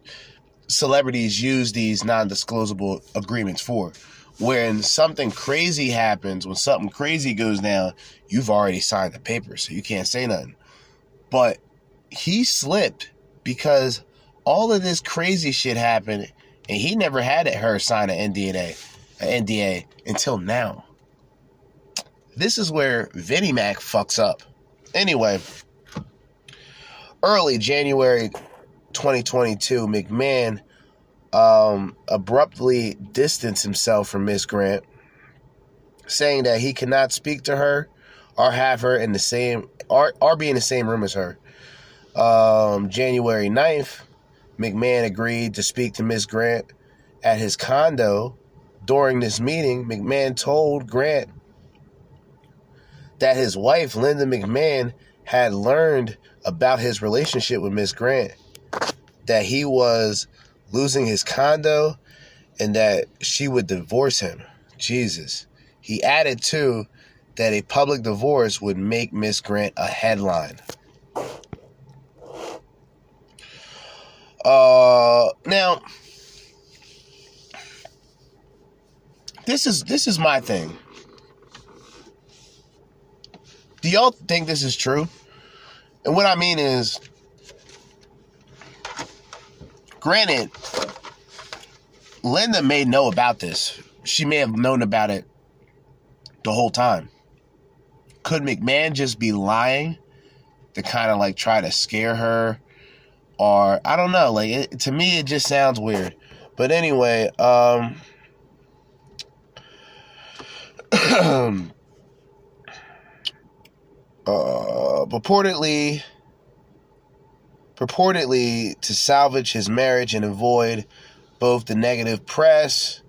celebrities use these non disclosable agreements for. When something crazy happens, when something crazy goes down, you've already signed the paper, so you can't say nothing. But he slipped because all of this crazy shit happened, and he never had her sign an NDA, an NDA until now. This is where Vinny Mac fucks up. Anyway, early January 2022, McMahon um, abruptly distanced himself from Miss Grant, saying that he cannot speak to her or have her in the same or, or be in the same room as her. Um, January 9th, McMahon agreed to speak to Miss Grant at his condo. During this meeting, McMahon told Grant that his wife, Linda McMahon, had learned about his relationship with Miss Grant, that he was losing his condo, and that she would divorce him. Jesus. He added, too, that a public divorce would make Miss Grant a headline. Uh, now, this is this is my thing. Do y'all think this is true? And what I mean is, granted, Linda may know about this. She may have known about it the whole time. Could McMahon just be lying to kind of like try to scare her? I don't know. Like it, to me, it just sounds weird. But anyway, um, [clears throat] uh, purportedly purportedly to salvage his marriage and avoid both the negative press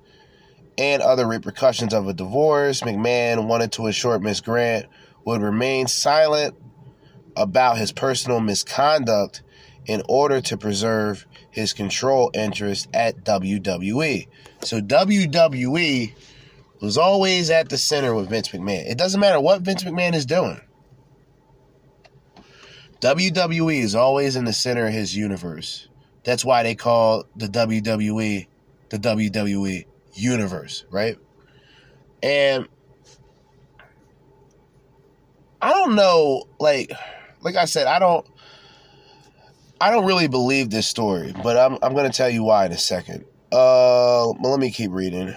and other repercussions of a divorce. McMahon wanted to assure Miss Grant would remain silent about his personal misconduct in order to preserve his control interest at WWE. So WWE was always at the center with Vince McMahon. It doesn't matter what Vince McMahon is doing. WWE is always in the center of his universe. That's why they call the WWE the WWE universe, right? And I don't know, like, like I said, I don't, I don't really believe this story, but I'm, I'm going to tell you why in a second. Uh, let me keep reading.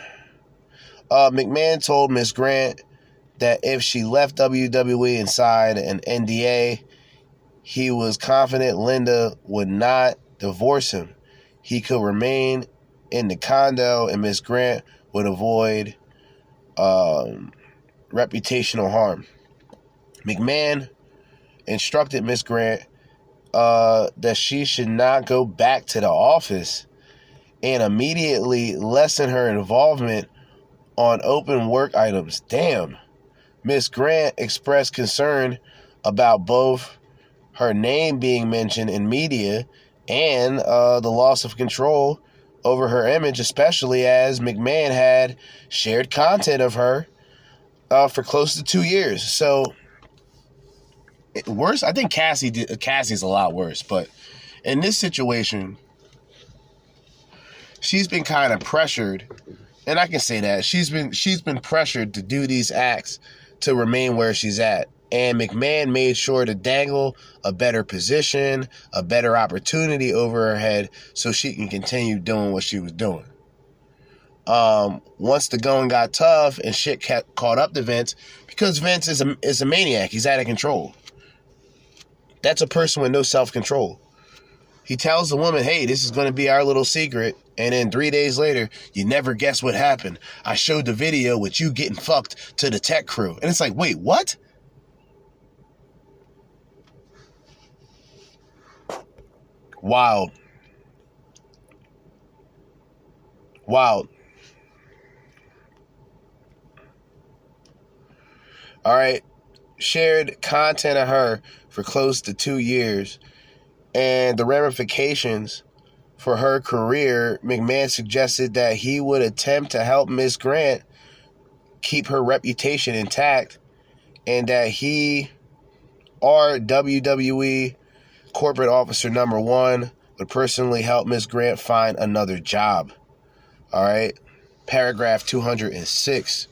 Uh, McMahon told Miss Grant that if she left WWE inside an NDA, he was confident Linda would not divorce him. He could remain in the condo, and Miss Grant would avoid um, reputational harm. McMahon instructed Miss Grant uh, that she should not go back to the office and immediately lessen her involvement on open work items. Damn. Miss Grant expressed concern about both her name being mentioned in media and uh, the loss of control over her image, especially as McMahon had shared content of her uh, for close to two years. So, worse, I think Cassie did, Cassie's a lot worse, but in this situation, she's been kind of pressured, and I can say that she's been she's been pressured to do these acts to remain where she's at. And McMahon made sure to dangle a better position, a better opportunity over her head so she can continue doing what she was doing. Um, once the going got tough and shit kept, caught up to Vince, because Vince is a, is a maniac, he's out of control. That's a person with no self control. He tells the woman, hey, this is going to be our little secret. And then three days later, you never guess what happened. I showed the video with you getting fucked to the tech crew. And it's like, wait, what? Wild. Wild. All right. Shared content of her for close to two years and the ramifications for her career, McMahon suggested that he would attempt to help Miss Grant keep her reputation intact and that he or WWE corporate officer number one would personally help Miss Grant find another job. All right. Paragraph 206.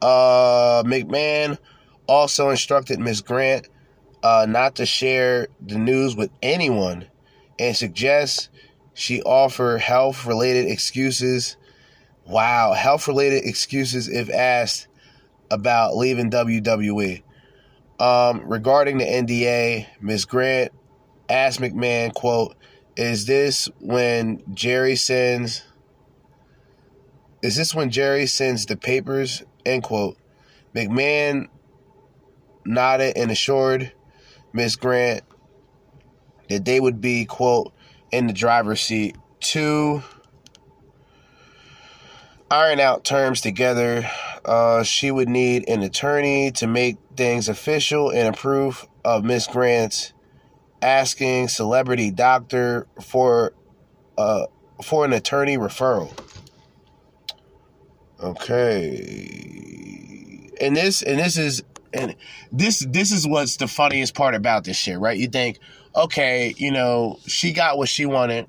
Uh, McMahon also instructed Miss Grant uh, not to share the news with anyone and suggests she offer health related excuses. Wow, health related excuses if asked about leaving WWE. Um, regarding the NDA, Ms. Grant asked McMahon, quote, is this when Jerry sends is this when Jerry sends the papers? End quote. McMahon nodded and assured Miss Grant that they would be, quote, in the driver's seat to iron out terms together. Uh, she would need an attorney to make things official and approve of Miss Grant's asking celebrity doctor for uh, for an attorney referral. Okay. And this and this is and this this is what's the funniest part about this shit, right? You think, okay, you know, she got what she wanted.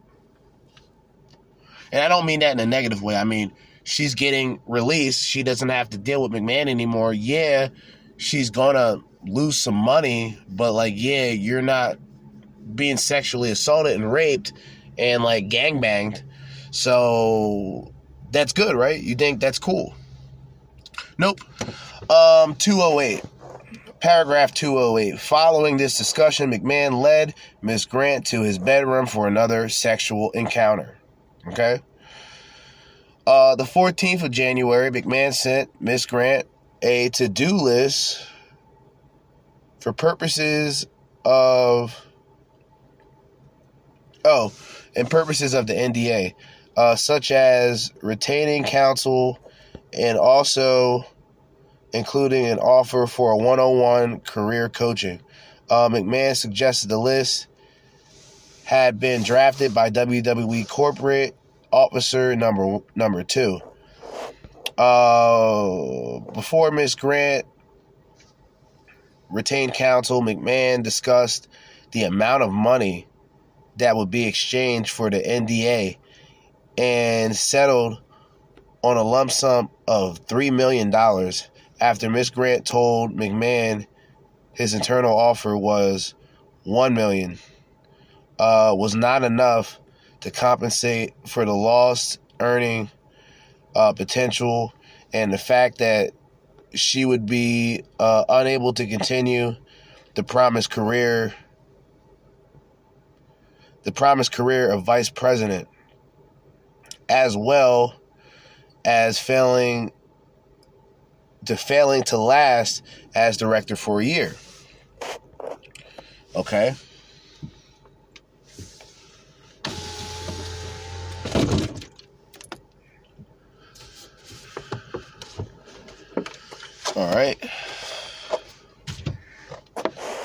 And I don't mean that in a negative way. I mean, she's getting released. She doesn't have to deal with McMahon anymore. Yeah, she's gonna lose some money, but like, yeah, you're not being sexually assaulted and raped and like gang banged. So that's good, right? You think that's cool? Nope. Um, 208. Paragraph 208. Following this discussion, McMahon led Miss Grant to his bedroom for another sexual encounter. Okay? Uh, the 14th of January, McMahon sent Miss Grant a to do list for purposes of. Oh, and purposes of the NDA uh, such as retaining counsel and also including an offer for a one on one career coaching. Uh, McMahon suggested the list had been drafted by WWE corporate officer number number two. Uh, before Miss Grant retained counsel, McMahon discussed the amount of money that would be exchanged for the NDA and settled on a lump sum of $3 million after Miss Grant told McMahon his internal offer was 1 million. Uh, was not enough to compensate for the lost earning uh, potential and the fact that she would be uh, unable to continue the promised career the promised career of vice president as well as failing to failing to last as director for a year. Okay. All right.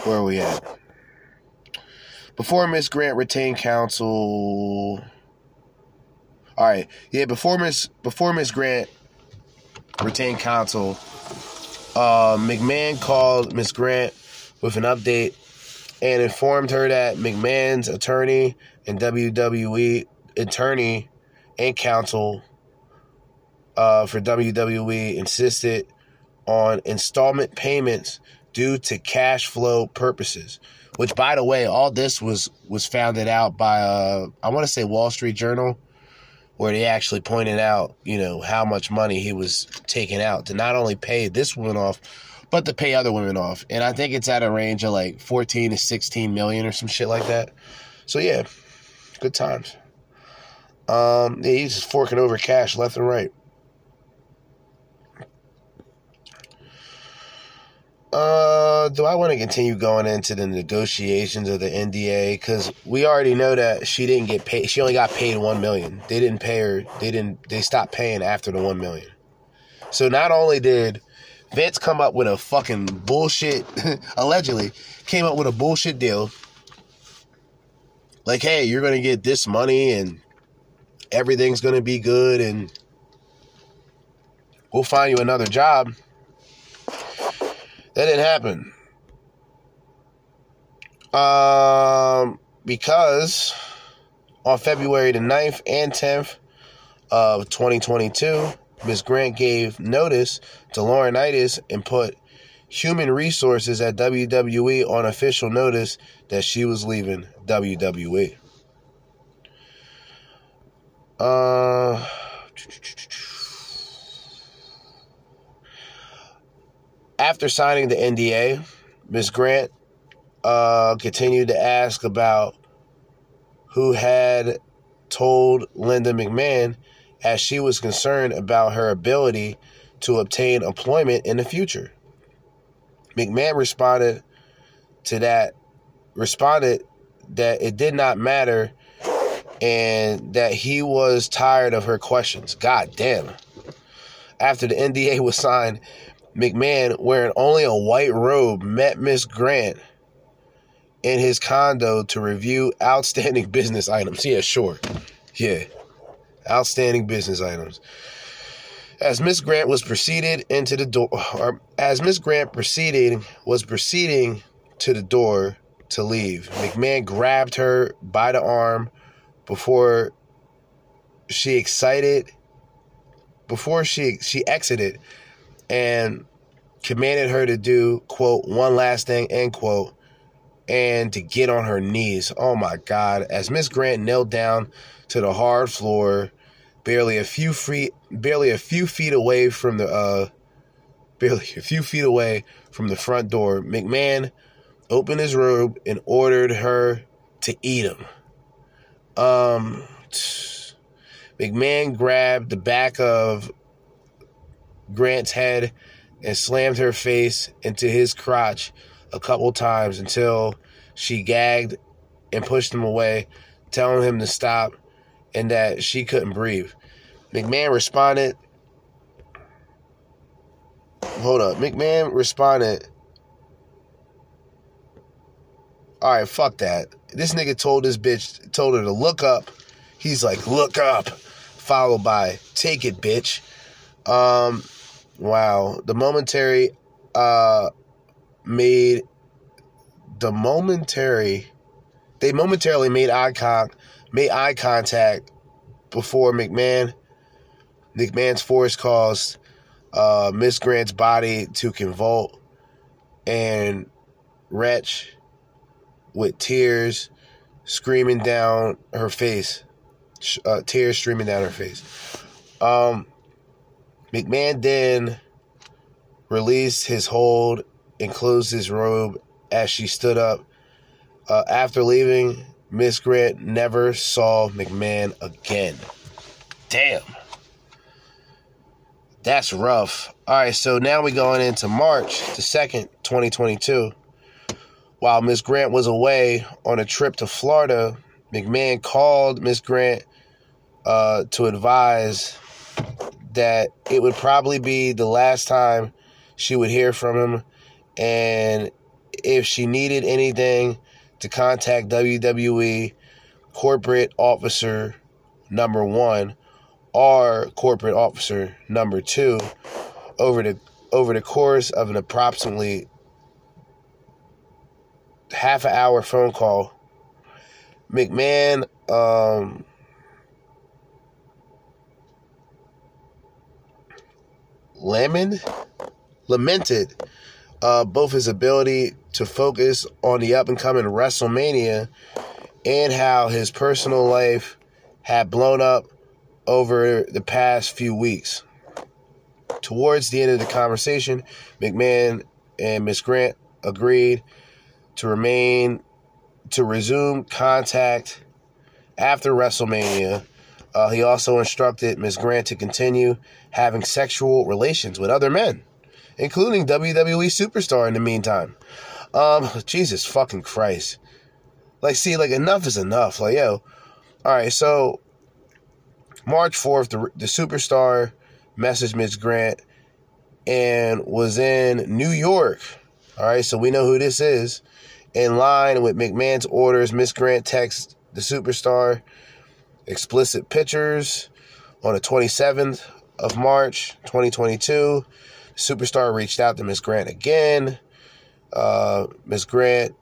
Where are we at? Before Miss Grant retained counsel all right, yeah. Before Miss before Miss Grant retained counsel, uh, McMahon called Miss Grant with an update and informed her that McMahon's attorney and WWE attorney and counsel uh, for WWE insisted on installment payments due to cash flow purposes. Which, by the way, all this was was founded out by uh, I want to say Wall Street Journal where they actually pointed out, you know, how much money he was taking out to not only pay this woman off, but to pay other women off. And I think it's at a range of like 14 to 16 million or some shit like that. So yeah, good times. Um, yeah, he's just forking over cash left and right. Uh, do I want to continue going into the negotiations of the NDA? Because we already know that she didn't get paid. She only got paid one million. They didn't pay her. They didn't. They stopped paying after the one million. So not only did Vince come up with a fucking bullshit, [laughs] allegedly came up with a bullshit deal. Like, hey, you're gonna get this money and everything's gonna be good and we'll find you another job. That didn't happen. Um, because on February the 9th and 10th of 2022, Ms. Grant gave notice to Laurinaitis and put human resources at WWE on official notice that she was leaving WWE. Uh, after signing the NDA, Ms. Grant uh, continued to ask about who had told Linda McMahon as she was concerned about her ability to obtain employment in the future. McMahon responded to that responded that it did not matter and that he was tired of her questions. God damn. After the NDA [laughs] was signed, McMahon, wearing only a white robe, met Miss Grant in his condo to review outstanding [laughs] business items. Yeah, sure. Yeah. Outstanding business items. As Miss Grant was proceeded into the door, or as Miss Grant proceeding was proceeding to the door to leave, McMahon grabbed her by the arm before she excited, before she she exited, and commanded her to do quote one last thing end quote and to get on her knees. Oh my God. As Miss Grant knelt down to the hard floor, barely a few feet, barely a few feet away from the, uh, [laughs] barely a few feet away from the front door, McMahon opened his robe and ordered her to eat him. Um, [tsk] McMahon grabbed the back of Grant's head and slammed her face into his crotch a couple times until she gagged and pushed him away, telling him to stop and that she couldn't breathe. McMahon responded. Hold up. McMahon responded. All right, fuck that. This nigga told this bitch, told her to look up. He's like, look up. Followed by, take it, bitch. Um, wow. The momentary, uh, made the momentary they momentarily made eye con made eye contact before McMahon McMahon's force caused uh, Miss Grant's body to convulse and retch with tears screaming down her face, uh, tears streaming down her face. Um, McMahon then released his hold and closed his robe as she stood up. Uh, after leaving, Miss Grant never saw McMahon again. Damn. That's rough. All right, so now we're going into March the 2nd, 2022. While Miss Grant was away on a trip to Florida, McMahon called Miss Grant uh, to advise that it would probably be the last time she would hear from him and if she needed anything to contact WWE corporate officer number one or corporate officer number two over the over the course of an approximately half an hour phone call. McMahon um, lamented lamented uh, both his ability to focus on the up and coming WrestleMania and how his personal life had blown up over the past few weeks. Towards the end of the conversation, McMahon and Miss Grant agreed to remain to resume contact after WrestleMania. Uh, he also instructed Miss Grant to continue having sexual relations with other men including WWE superstar in the meantime. Um, Jesus fucking Christ. Like, see, like, enough is enough. Like, yo, all right, so March 4th, the, the superstar messaged Miss Grant and was in New York. All right, so we know who this is. In line with McMahon's orders, Miss Grant texts the superstar explicit pictures on the 27th of March 2022, superstar reached out to Miss Grant again. Uh, Miss Grant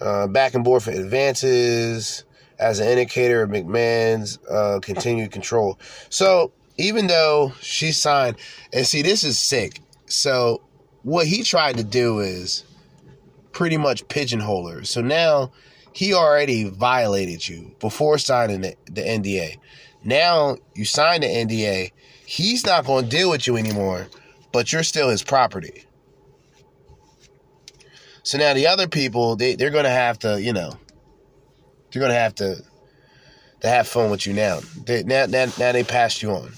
uh, back and forth for advances as an indicator of McMahon's uh, continued control. So even though she signed, and see, this is sick. So what he tried to do is pretty much pigeonhole her. So now he already violated you before signing the, the NDA. Now you signed the NDA. He's not going to deal with you anymore, but you're still his property. So now the other people, they, they're going to have to, you know, they're going to have to to have fun with you now. They, now, now, now they passed you on.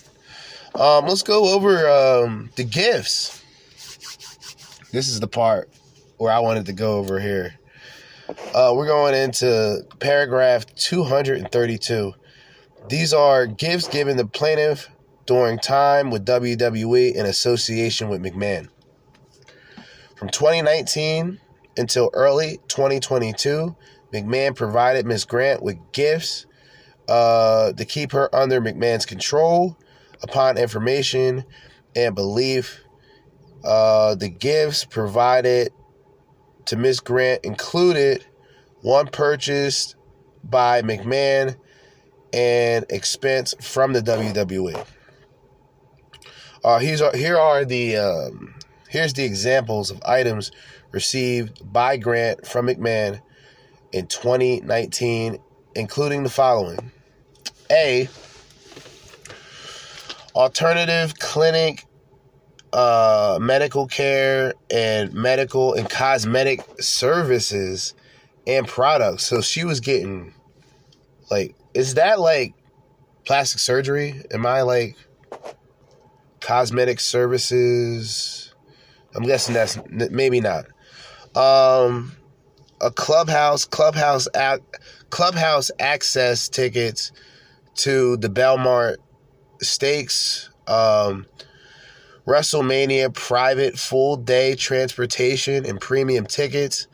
Um, let's go over um, the gifts. This is the part where I wanted to go over here. Uh, we're going into paragraph 232. These are gifts given the plaintiff during time with WWE in association with McMahon. From 2019 until early 2022, McMahon provided Ms. Grant with gifts uh, to keep her under McMahon's control upon information and belief. Uh, the gifts provided to Ms. Grant included one purchased by McMahon and expense from the WWE. Uh, here's, here are the um, here's the examples of items received by Grant from McMahon in 2019, including the following: A. Alternative clinic, uh, medical care, and medical and cosmetic services and products. So she was getting, like, is that like plastic surgery? Am I like cosmetic services? I'm guessing that's maybe not. Um, a clubhouse, clubhouse, clubhouse access tickets to the Belmont Stakes, um, WrestleMania private full day transportation and premium tickets,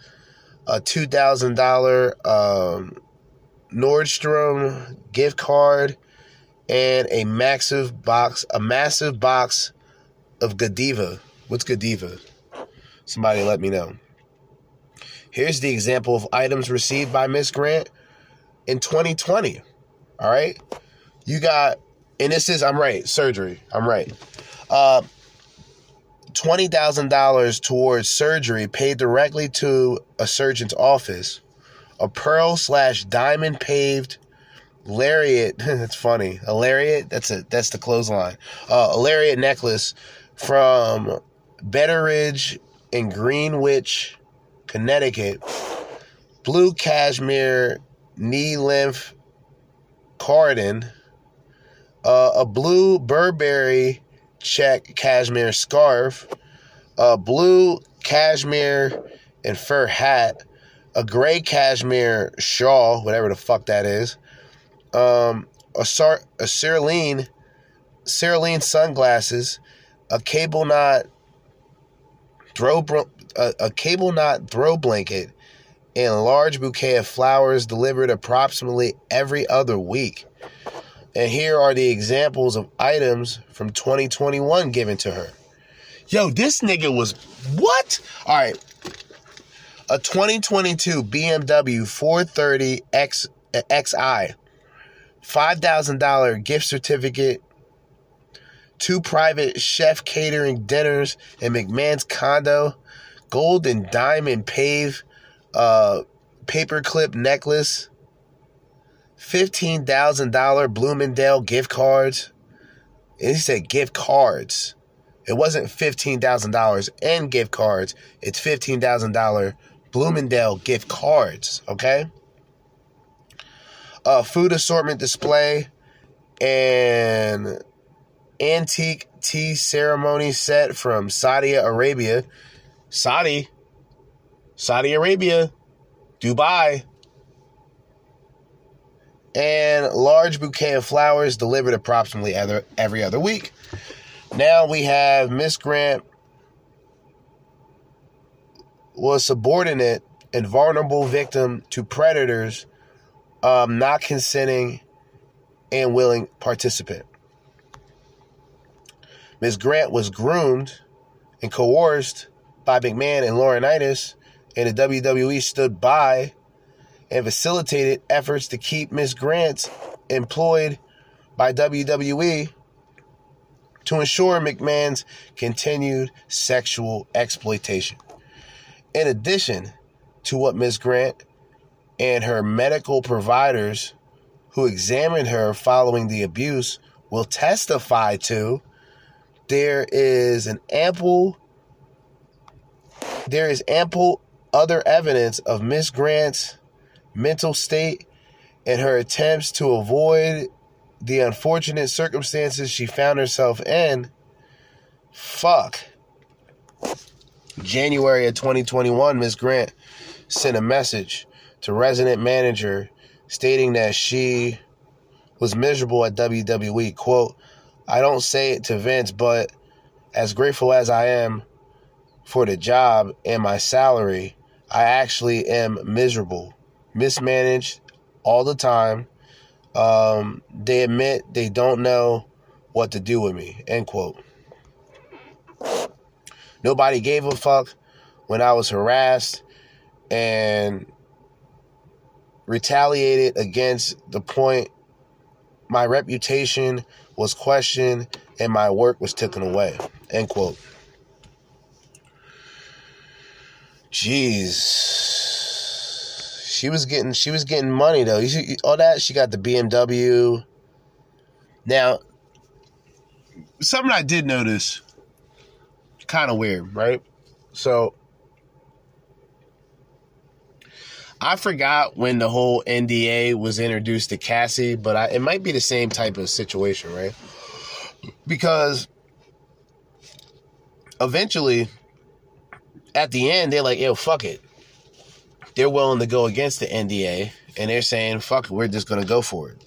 a two thousand dollar um, Nordstrom gift card, and a massive box, a massive box of Godiva. What's Godiva? Somebody let me know. Here's the example of items received by Miss Grant in 2020. All right. You got, and this is, I'm right, surgery. I'm right. Uh, $20,000 towards surgery paid directly to a surgeon's office. A pearl slash diamond paved lariat. [laughs] that's funny. A lariat. That's a that's the clothesline. Uh, a lariat necklace from Betteridge in Greenwich, Connecticut, blue cashmere knee length cardigan, uh, a blue Burberry check cashmere scarf, a blue cashmere and fur hat, a gray cashmere shawl, whatever the fuck that is, um, a, sar- a cerulean, cerulean sunglasses, a cable knot throw bro- a, a cable knot throw blanket, and a large bouquet of flowers delivered approximately every other week. And here are the examples of items from 2021 given to her. Yo, this nigga was what? All right. A 2022 BMW 430 X XI, $5,000 gift certificate two private chef catering dinners in McMahon's condo, gold and diamond pave uh, paperclip necklace, $15,000 Bloomingdale gift cards. And he said gift cards. It wasn't $15,000 in gift cards. It's $15,000 Bloomingdale gift cards, okay? A food assortment display and antique tea ceremony set from Saudi Arabia. Saudi, Saudi Arabia, Dubai. And large bouquet of flowers delivered approximately every, other week. Now we have Miss Grant was subordinate and vulnerable victim to predators um, not consenting and willing participant. Ms. Grant was groomed and coerced by McMahon and Laurinaitis, and the WWE stood by and facilitated efforts to keep Ms. Grant employed by WWE to ensure McMahon's continued sexual exploitation. In addition to what Ms. Grant and her medical providers who examined her following the abuse will testify to, there is an ample there is ample other evidence of Miss Grant's mental state and her attempts to avoid the unfortunate circumstances she found herself in. Fuck. January of 2021, Ms. Grant sent a message to resident manager stating that she was miserable at WWE. Quote, I don't say it to Vince, but as grateful as I am for the job and my salary, I actually am miserable, mismanaged all the time. Um, they admit they don't know what to do with me. End quote. Nobody gave a fuck when I was harassed and retaliated against the point my reputation was questioned and my work was taken away. End quote. Jeez. She was getting she was getting money though. All that she got the BMW. Now, something I did notice kind of weird, right? So I forgot when the whole NDA was introduced to Cassie, but I, it might be the same type of situation, right? Because eventually, at the end, they're like, yo, fuck it. They're willing to go against the NDA, and they're saying, fuck we're just going to go for it.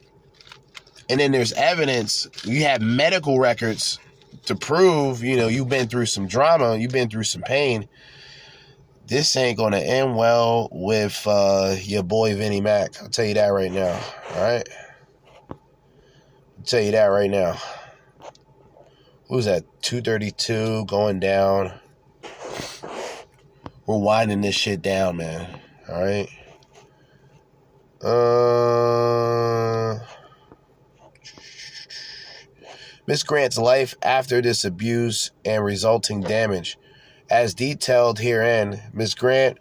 And then there's evidence, you have medical records to prove, you know, you've been through some drama, you've been through some pain this ain't gonna end well with uh, your boy Vinny Mac. I'll tell you that right now. All right, I'll tell you that right now. Who's that? Two thirty two going down. We're winding this shit down, man. All right. Uh. Miss Grant's life after this abuse and resulting damage as detailed herein, Ms. Grant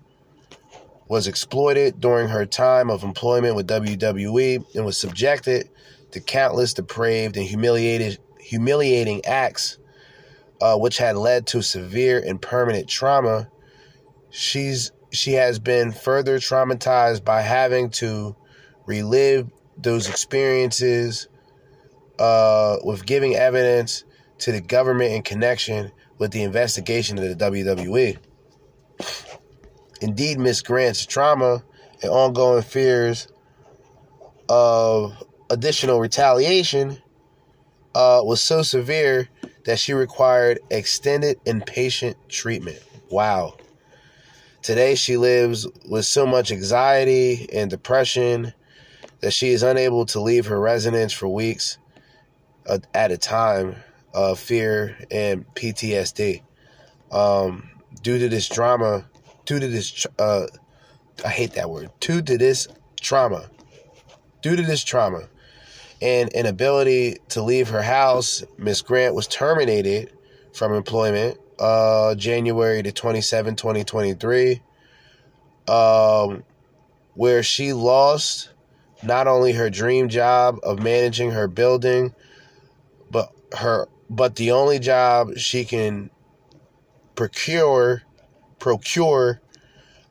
was exploited during her time of employment with WWE and was subjected to countless depraved and humiliated, humiliating acts, uh, which had led to severe and permanent trauma. She's she has been further traumatized by having to relive those experiences uh, with giving evidence to the government in connection with the investigation of the WWE. Indeed, Miss Grant's trauma and ongoing fears of additional retaliation uh, was so severe that she required extended inpatient treatment. Wow. Today, she lives with so much anxiety and depression that she is unable to leave her residence for weeks uh, at a time of fear and PTSD. Um, due to this drama, due to this, uh, I hate that word, due to this trauma, due to this trauma and inability to leave her house, Miss Grant was terminated from employment uh, January the 27, 2023, um, where she lost not only her dream job of managing her building, but her but the only job she can procure procure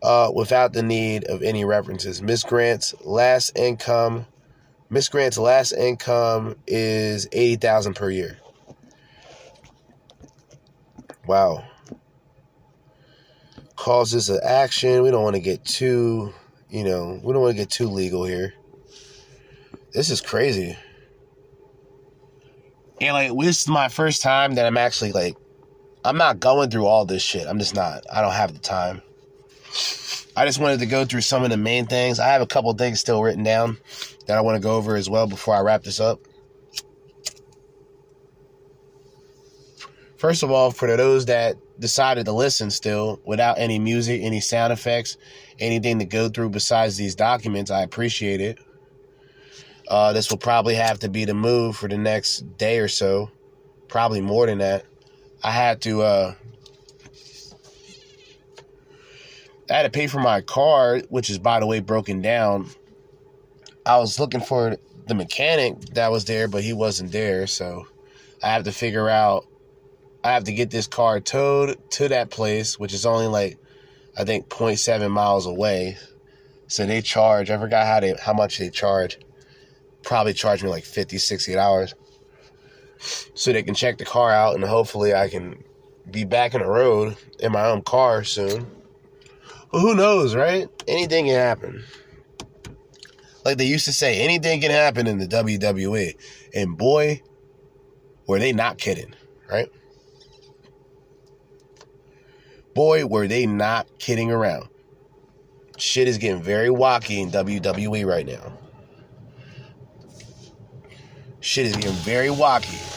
uh, without the need of any references. Miss Grant's last income Miss Grant's last income is eighty thousand per year. Wow. Causes of action. We don't want to get too, you know, we don't want to get too legal here. This is crazy. And like this is my first time that I'm actually like I'm not going through all this shit. I'm just not. I don't have the time. I just wanted to go through some of the main things. I have a couple things still written down that I want to go over as well before I wrap this up. First of all, for those that decided to listen still without any music, any sound effects, anything to go through besides these documents, I appreciate it. Uh, this will probably have to be the move for the next day or so, probably more than that. I had to uh, I had to pay for my car, which is by the way broken down. I was looking for the mechanic that was there, but he wasn't there, so I have to figure out I have to get this car towed to that place, which is only like I think 0.7 miles away. So they charge, I forgot how they how much they charge. Probably charge me like 50, 60 dollars. So they can check the car out and hopefully I can be back in the road in my own car soon. But who knows, right? Anything can happen. Like they used to say, anything can happen in the WWE. And boy, were they not kidding, right? Boy, were they not kidding around. Shit is getting very wacky in WWE right now. Shit is getting very wacky.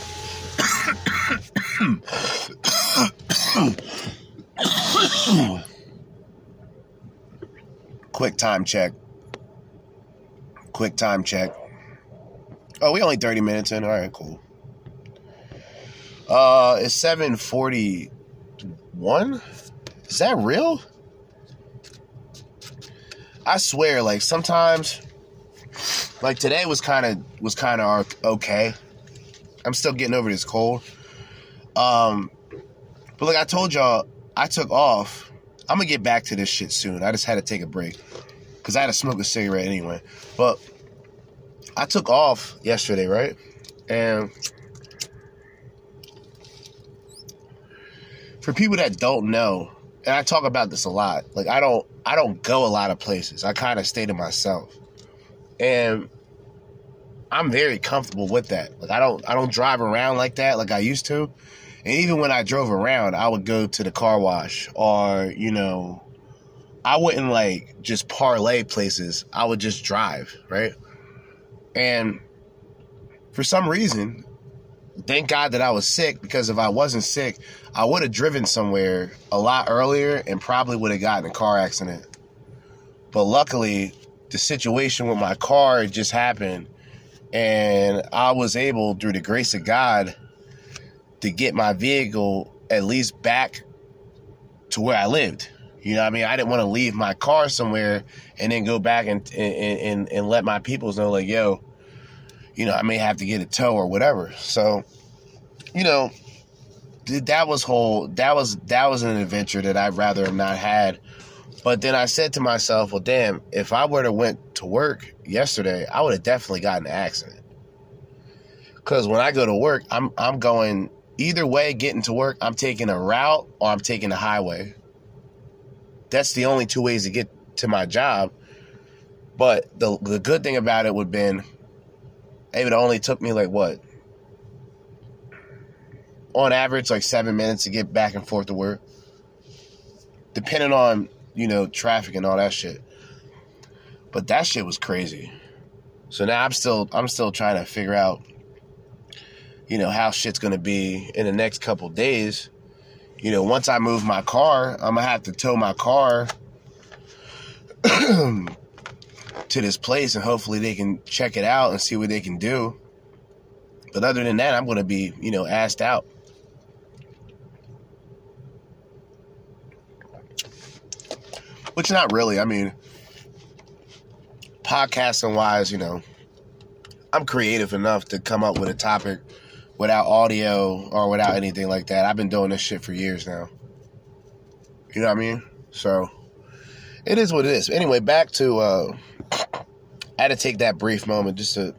Quick time check. Quick time check. Oh, we only 30 minutes in. All right, cool. Uh, it's 741. Is that real? I swear, like sometimes, like today was kind of was kind of okay. I'm still getting over this cold. Um, but like I told y'all, I took off. I'm gonna get back to this shit soon. I just had to take a break because I had to smoke a cigarette anyway. But I took off yesterday, right? And for people that don't know, and I talk about this a lot. Like I don't I don't go a lot of places. I kind of stay to myself. And I'm very comfortable with that. Like I don't I don't drive around like that like I used to. And even when I drove around, I would go to the car wash or, you know, I wouldn't like just parlay places. I would just drive, right? And for some reason, thank God that I was sick because if I wasn't sick, I would have driven somewhere a lot earlier and probably would have gotten a car accident. But luckily, the situation with my car just happened, and I was able, through the grace of God, to get my vehicle at least back to where I lived. You know I mean? I didn't want to leave my car somewhere and then go back and and, and, and let my peoples know, like, yo, you know, I may have to get a tow or whatever. So, you know, that was whole that was that was an adventure that I'd rather have not had. But then I said to myself, well, damn, if I were to went to work yesterday, I would have definitely gotten an accident. Cause when I go to work, I'm I'm going either way getting to work, I'm taking a route or I'm taking a highway. That's the only two ways to get to my job. But the the good thing about it would have been it only took me like what? On average, like seven minutes to get back and forth to work. Depending on, you know, traffic and all that shit. But that shit was crazy. So now I'm still I'm still trying to figure out, you know, how shit's gonna be in the next couple days. You know, once I move my car, I'm gonna have to tow my car [clears throat] to this place and hopefully they can check it out and see what they can do. But other than that, I'm going to be, you know, asked out. Which not really. I mean, podcasting wise, you know, I'm creative enough to come up with a topic without audio or without anything like that. I've been doing this shit for years now. You know what I mean? So it is what it is. Anyway, back to uh I had to take that brief moment just to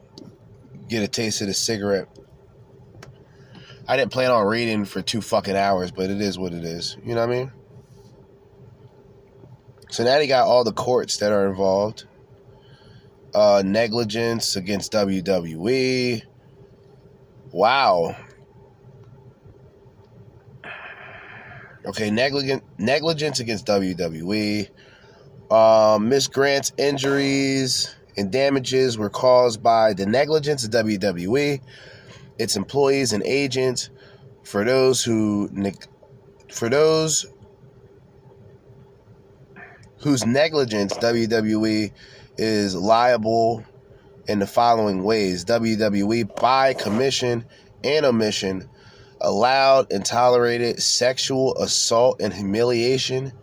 get a taste of the cigarette. I didn't plan on reading for two fucking hours, but it is what it is. You know what I mean? So now they got all the courts that are involved. Uh, negligence against WWE. Wow. Okay, negligent negligence against WWE. Um, Miss Grant's injuries and damages were caused by the negligence of WWE, its employees and agents. For those who for those whose negligence WWE is liable in the following ways WWE by commission and omission allowed and tolerated sexual assault and humiliation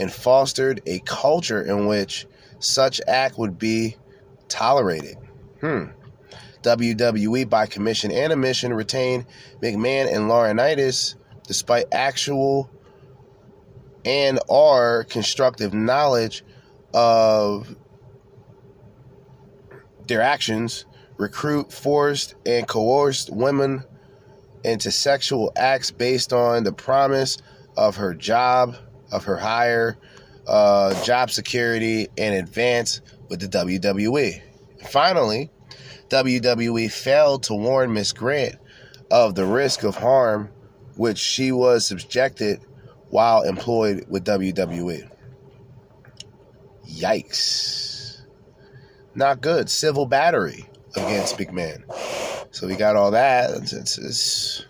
and fostered a culture in which such act would be tolerated. Hmm. WWE by commission and omission retained McMahon and Laurinaitis despite actual and or constructive knowledge of their actions, recruit, forced, and coerced women into sexual acts based on the promise of her job, of her hire, uh, job security, and advance with the WWE. Finally, WWE failed to warn Miss Grant of the risk of harm which she was subjected while employed with WWE. Yikes. Not good. Civil battery against McMahon. So we got all that. It's, it's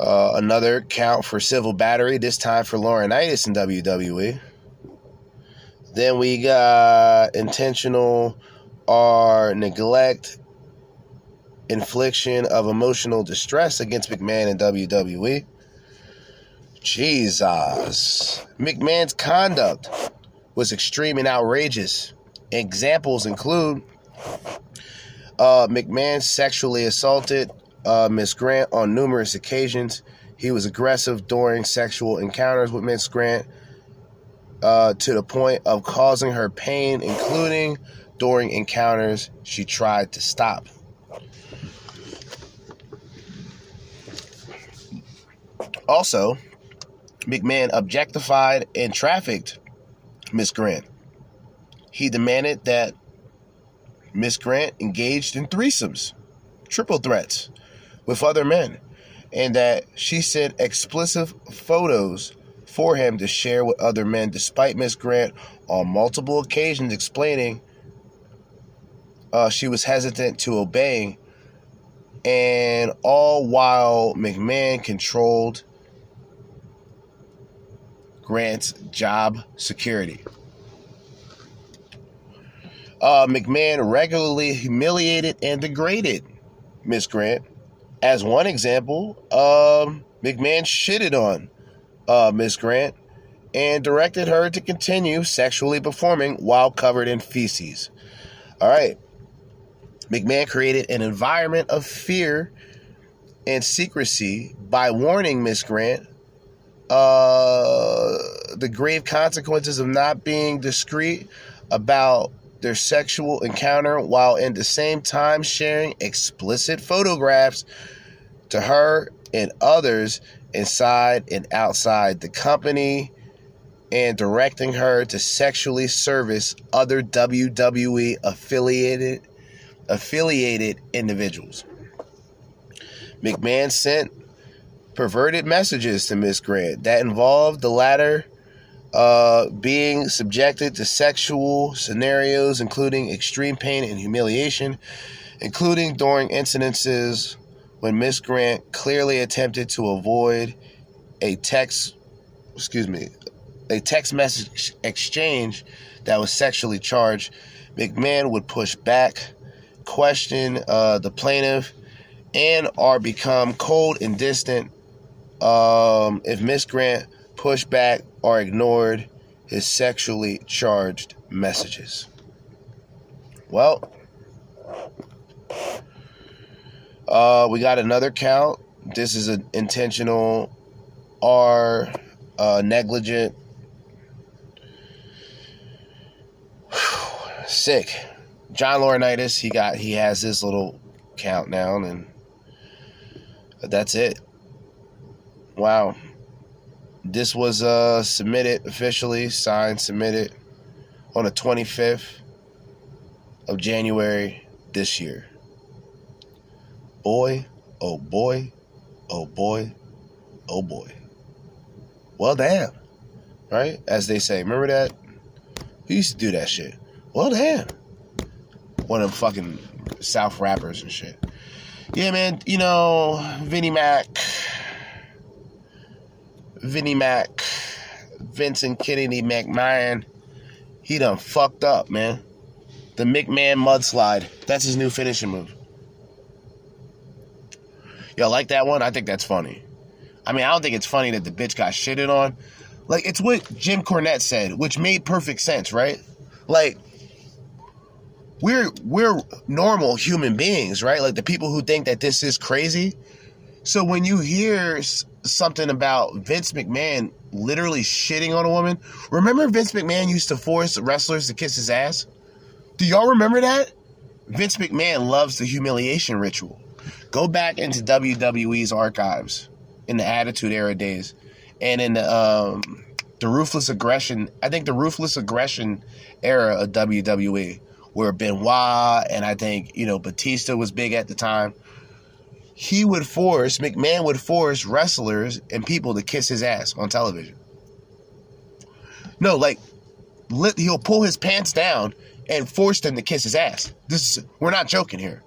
uh, another count for civil battery, this time for Laurinaitis in WWE. Then we got intentional or neglect, infliction of emotional distress against McMahon in WWE. Jesus. McMahon's conduct was extreme and outrageous. Examples include uh, McMahon sexually assaulted uh, Miss Grant on numerous occasions. He was aggressive during sexual encounters with Miss Grant uh, to the point of causing her pain, including during encounters she tried to stop. Also, McMahon objectified and trafficked Miss Grant. He demanded that Miss Grant engaged in threesomes, triple threats with other men, and that she sent explicit photos for him to share with other men, despite Miss Grant on multiple occasions explaining uh, she was hesitant to obeying, and all while McMahon controlled Grant's job security. Uh, McMahon regularly humiliated and degraded Miss Grant. As one example, um, McMahon shitted on uh, Miss Grant and directed her to continue sexually performing while covered in feces. All right. McMahon created an environment of fear and secrecy by warning Miss Grant uh, the grave consequences of not being discreet about their sexual encounter while in the same time sharing explicit photographs to her and others inside and outside the company and directing her to sexually service other WWE affiliated affiliated individuals. McMahon sent perverted messages to Miss Grant that involved the latter uh, being subjected to sexual scenarios, including extreme pain and humiliation, including during incidences when Miss Grant clearly attempted to avoid a text, excuse me, a text message exchange that was sexually charged. McMahon would push back, question uh, the plaintiff, and or become cold and distant um, if Miss Grant pushed back or ignored his sexually charged messages. Well, uh, we got another count. This is an intentional or uh, negligent. [sighs] Sick. John Laurinaitis, he got he has his little countdown and that's it. Wow. This was uh, submitted officially, signed, submitted on the 25th of January this year. Boy, oh boy, oh boy, oh boy. Well, damn. Right? As they say. Remember that Who used to do that shit? Well, damn. One of them fucking South rappers and shit. Yeah, man. You know, Vinny Mac. Vinny Mac. Vincent Kennedy McMahon. He done fucked up, man. The McMahon mudslide. That's his new finishing move. Y'all like that one? I think that's funny. I mean, I don't think it's funny that the bitch got shitted on. Like, it's what Jim Cornette said, which made perfect sense, right? Like, we're we're normal human beings, right? Like the people who think that this is crazy. So when you hear something about Vince McMahon literally shitting on a woman, remember Vince McMahon used to force wrestlers to kiss his ass? Do y'all remember that? Vince McMahon loves the humiliation ritual. Go back into WWE's archives in the Attitude Era days, and in the um, the ruthless aggression. I think the ruthless aggression era of WWE, where Benoit and I think you know Batista was big at the time. He would force McMahon would force wrestlers and people to kiss his ass on television. No, like he'll pull his pants down and force them to kiss his ass. This is we're not joking here.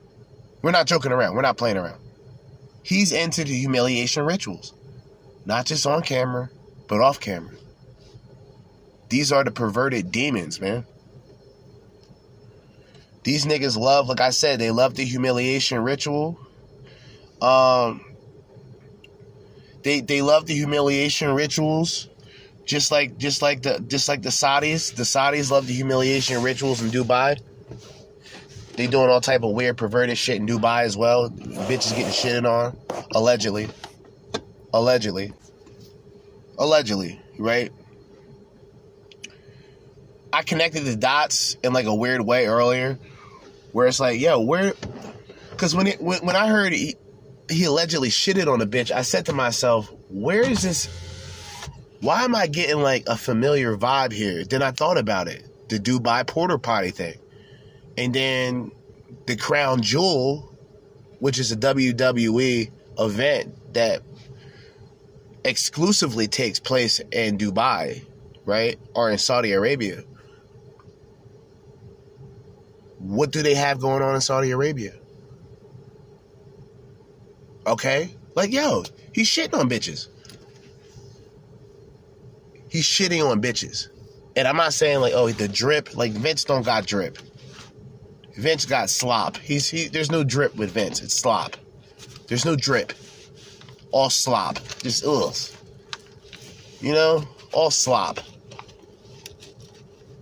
We're not joking around. We're not playing around. He's into the humiliation rituals, not just on camera, but off camera. These are the perverted demons, man. These niggas love, like I said, they love the humiliation ritual. Um, they they love the humiliation rituals, just like just like the just like the Saudis. The Saudis love the humiliation rituals in Dubai. They doing all type of weird perverted shit in Dubai as well. Bitches getting shitted on, allegedly, allegedly, allegedly, right? I connected the dots in like a weird way earlier, where it's like, yo, where? Because when it when, when I heard he, allegedly shitted on a bitch, I said to myself, where is this? Why am I getting like a familiar vibe here? Then I thought about it, the Dubai porter potty thing, and then the Crown Jewel, which is a WWE event that exclusively takes place in Dubai, right, or in Saudi Arabia what do they have going on in Saudi Arabia? Okay? Like, yo, he's shitting on bitches. He's shitting on bitches. And I'm not saying like, oh, the drip, like Vince don't got drip. Vince got slop. He's he there's no drip with Vince. It's slop. There's no drip. All slop. Just ugh. You know? All slop.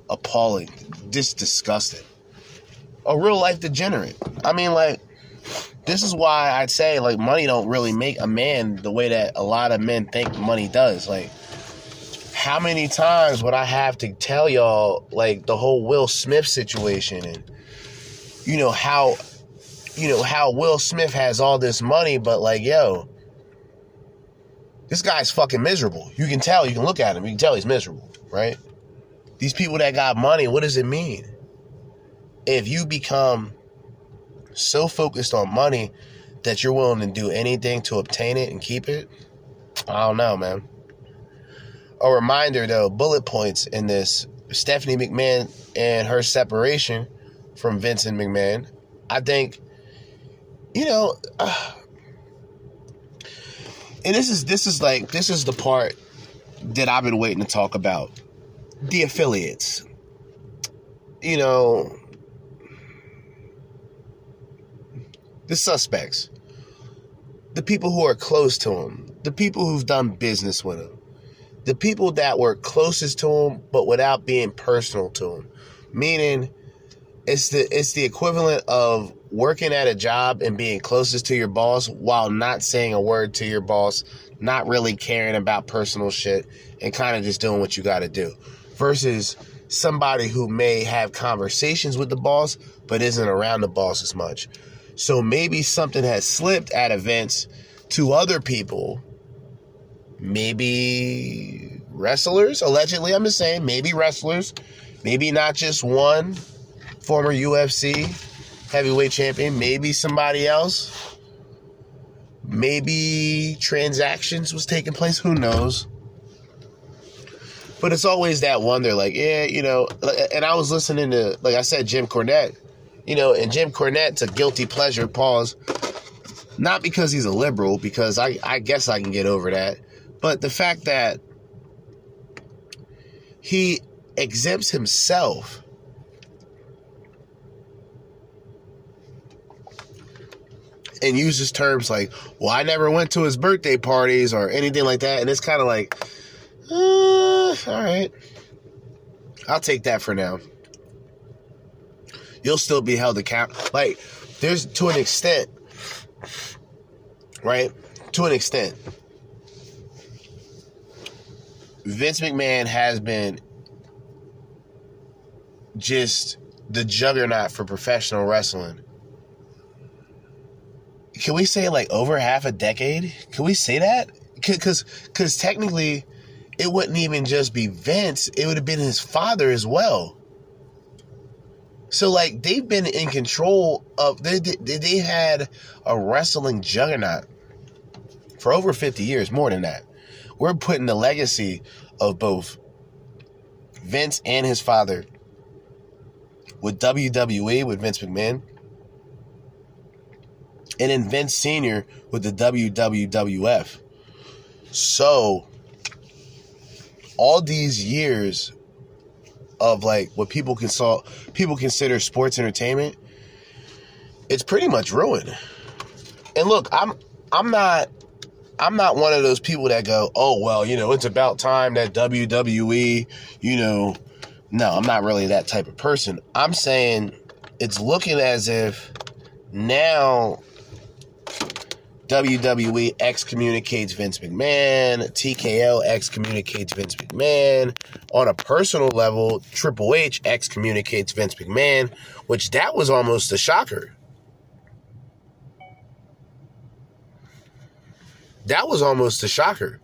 Appalling. Just disgusting a real life degenerate. I mean, like, this is why I'd say like money don't really make a man the way that a lot of men think money does. Like, how many times would I have to tell y'all like the whole Will Smith situation and you know how you know how Will Smith has all this money, but like, yo, this guy's fucking miserable. You can tell. You can look at him. You can tell he's miserable, right? These people that got money, what does it mean? if you become so focused on money that you're willing to do anything to obtain it and keep it, I don't know, man. A reminder though, bullet points in this Stephanie McMahon and her separation from Vincent McMahon. I think, you know, uh, and this is this is like this is the part that I've been waiting to talk about. The affiliates. You know, the suspects, the people who are close to him, the people who've done business with him, the people that were closest to him but without being personal to him. Meaning it's the it's the equivalent of working at a job and being closest to your boss while not saying a word to your boss, not really caring about personal shit and kind of just doing what you got to do. Versus somebody who may have conversations with the boss but isn't around the boss as much. So maybe something has slipped at events to other people. Maybe wrestlers, allegedly, I'm just saying, maybe wrestlers, maybe not just one former UFC heavyweight champion, maybe somebody else. Maybe transactions was taking place, who knows? But it's always that wonder, like, yeah, you know. And I was listening to, like I said, Jim Cornette, you know, and Jim Cornette's a guilty pleasure. Pause. Not because he's a liberal, because I, I guess I can get over that, but the fact that he exempts himself and uses terms like, well, I never went to his birthday parties or anything like that. And it's kind of like, uh, all right. I'll take that for now. You'll still be held accountable. Like, there's to an extent, right? To an extent. Vince McMahon has been just the juggernaut for professional wrestling can we say like over half a decade? Can we say that? Because because technically, it wouldn't even just be Vince; it would have been his father as well. So like they've been in control of they they, they had a wrestling juggernaut for over 50 years, more than that. We're putting the legacy of both Vince and his father with WWE with Vince McMahon and then Vince Sr. with the WWF. So, all these years of like what people consult people consider sports entertainment, it's pretty much ruined. And look, I'm I'm not I'm not one of those people that go, "Oh, well, you know, it's about time that WWE, you know, no, I'm not really that type of person. I'm saying it's looking as if now WWE excommunicates Vince McMahon. TKO excommunicates Vince McMahon. On a personal level, Triple H excommunicates Vince McMahon, which that was almost a shocker. That was almost a shocker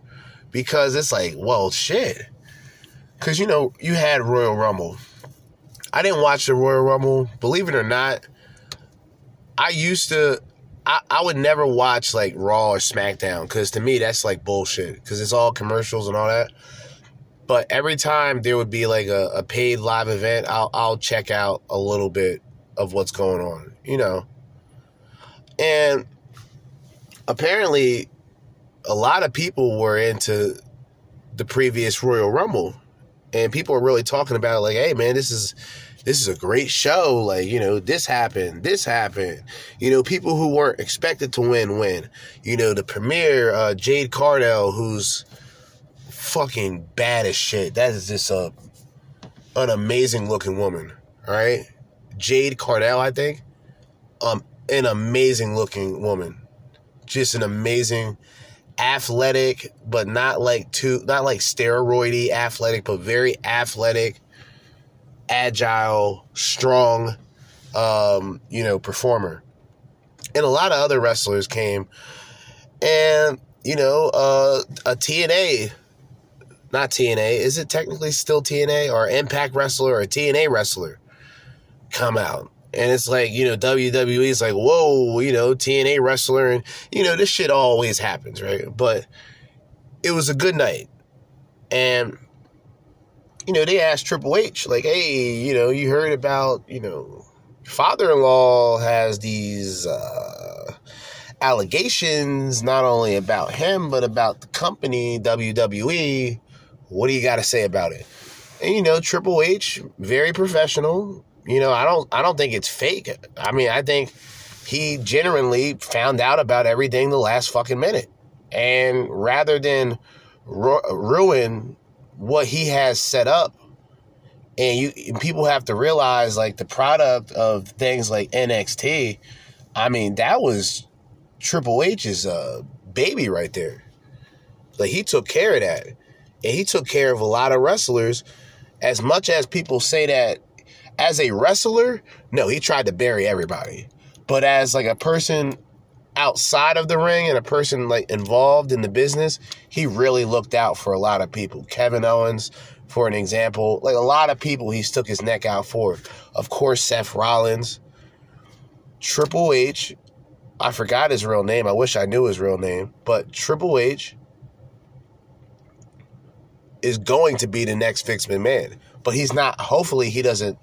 because it's like, well, shit. Because, you know, you had Royal Rumble. I didn't watch the Royal Rumble. Believe it or not, I used to I, I would never watch like Raw or SmackDown because to me that's like bullshit because it's all commercials and all that. But every time there would be like a, a paid live event, I'll I'll check out a little bit of what's going on, you know. And apparently, a lot of people were into the previous Royal Rumble, and people are really talking about it like, hey man, this is this is a great show. Like, you know, this happened, this happened. You know, people who weren't expected to win, win. You know, the premiere, uh, Jade Cargill, who's fucking bad as shit. That is just a, an amazing looking woman, right? Jade Cargill, I think. Um, an amazing looking woman. Just an amazing athletic, but not like too not like steroidy athletic, but very athletic, agile, strong, um, you know, performer. And a lot of other wrestlers came, and you know, uh, a TNA, not TNA, is it technically still TNA or Impact wrestler or a TNA wrestler come out? And it's like, you know, WWE is like, whoa, you know, TNA wrestler. And, you know, this shit always happens, right? But it was a good night. And you know, they asked Triple H, like, hey, you know, you heard about, you know, father in law has these uh, allegations, not only about him, but about the company, WWE. What do you got to say about it? And, you know, Triple H, very professional. You know, I don't, I don't think it's fake. I mean, I think he genuinely found out about everything the last fucking minute. And rather than ru- ruin what he has set up and you and people have to realize like the product of things like NXT I mean that was Triple H's uh, baby right there. Like he took care of that and he took care of a lot of wrestlers. As much as people say that as a wrestler no he tried to bury everybody. But as like a person outside of the ring and a person like involved in the business, he really looked out for a lot of people. Kevin Owens, for an example, like a lot of people he stuck his neck out for. Of course, Seth Rollins, Triple H. I forgot his real name. I wish I knew his real name, but Triple H is going to be the next Vince McMahon. But he's not, hopefully, he doesn't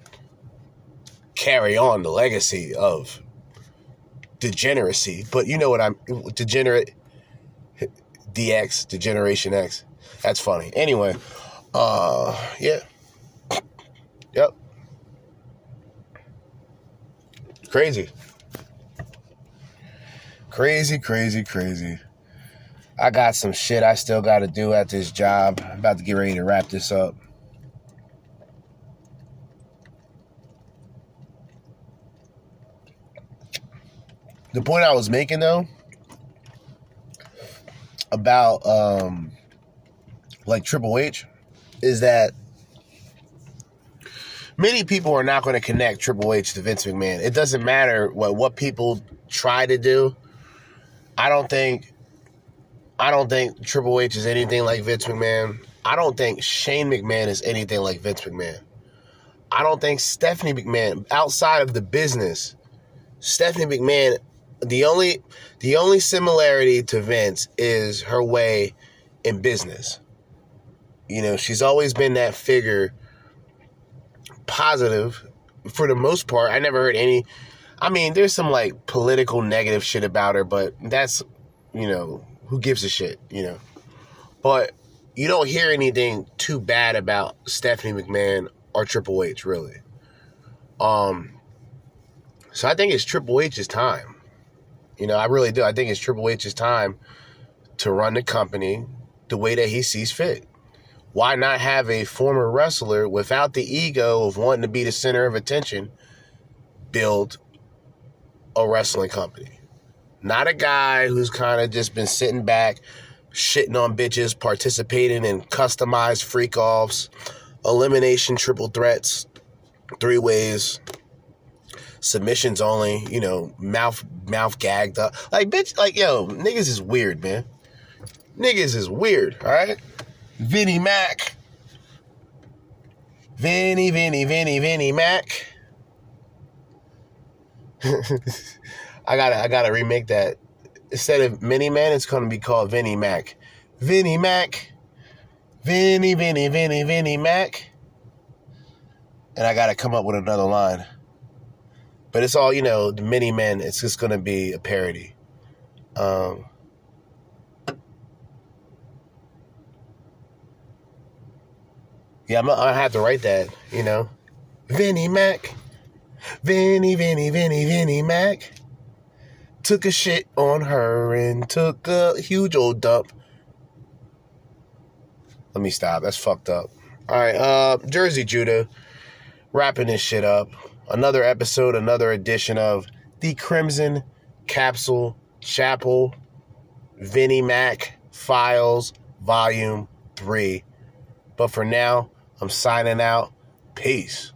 carry on the legacy of degeneracy. But you know what I'm degenerate DX, Degeneration X. That's funny. Anyway, uh yeah. Yep. Crazy. Crazy, crazy, crazy. I got some shit I still got to do at this job. I'm about to get ready to wrap this up. The point I was making though about um like Triple H is that many people are not going to connect Triple H to Vince McMahon. It doesn't matter what what people try to do. I don't think I don't think Triple H is anything like Vince McMahon. I don't think Shane McMahon is anything like Vince McMahon. I don't think Stephanie McMahon outside of the business, Stephanie McMahon the only the only similarity to Vince is her way in business. You know, she's always been that figure positive for the most part. I never heard any I mean, there's some like political negative shit about her, but that's you know, who gives a shit, you know. But you don't hear anything too bad about Stephanie McMahon or Triple H really. Um so I think it's Triple H's time. You know, I really do. I think it's Triple H's time to run the company the way that he sees fit. Why not have a former wrestler without the ego of wanting to be the center of attention build a wrestling company? Not a guy who's kind of just been sitting back, shitting on bitches, participating in customized freak offs, elimination triple threats, three ways, submissions only, you know, mouth mouth gagged up. Like bitch, like yo, niggas is weird, man. Niggas is weird, all right? Vinny Mac. Vinny, Vinny, Vinny, Vinnie Mac. [laughs] I gotta I gotta remake that. Instead of Mini Man, it's gonna be called Vinny Mac. Vinny Mac. Vinny, Vinny, Vinny, Vinnie Mac. And I gotta come up with another line. But it's all, you know, the mini men, it's just going to be a parody. Um, yeah, I'm, I have to write that, you know. Vinny Mac. Vinny, Vinny, Vinny, Vinnie Mac. Took a shit on her and took a huge old dump. Let me stop. That's fucked up. All right, uh, Jerzee Judah, wrapping this shit up another episode, another edition of the Crimson Capsule Chapel Vinny Mac Files Volume 3. But for now, I'm signing out. Peace.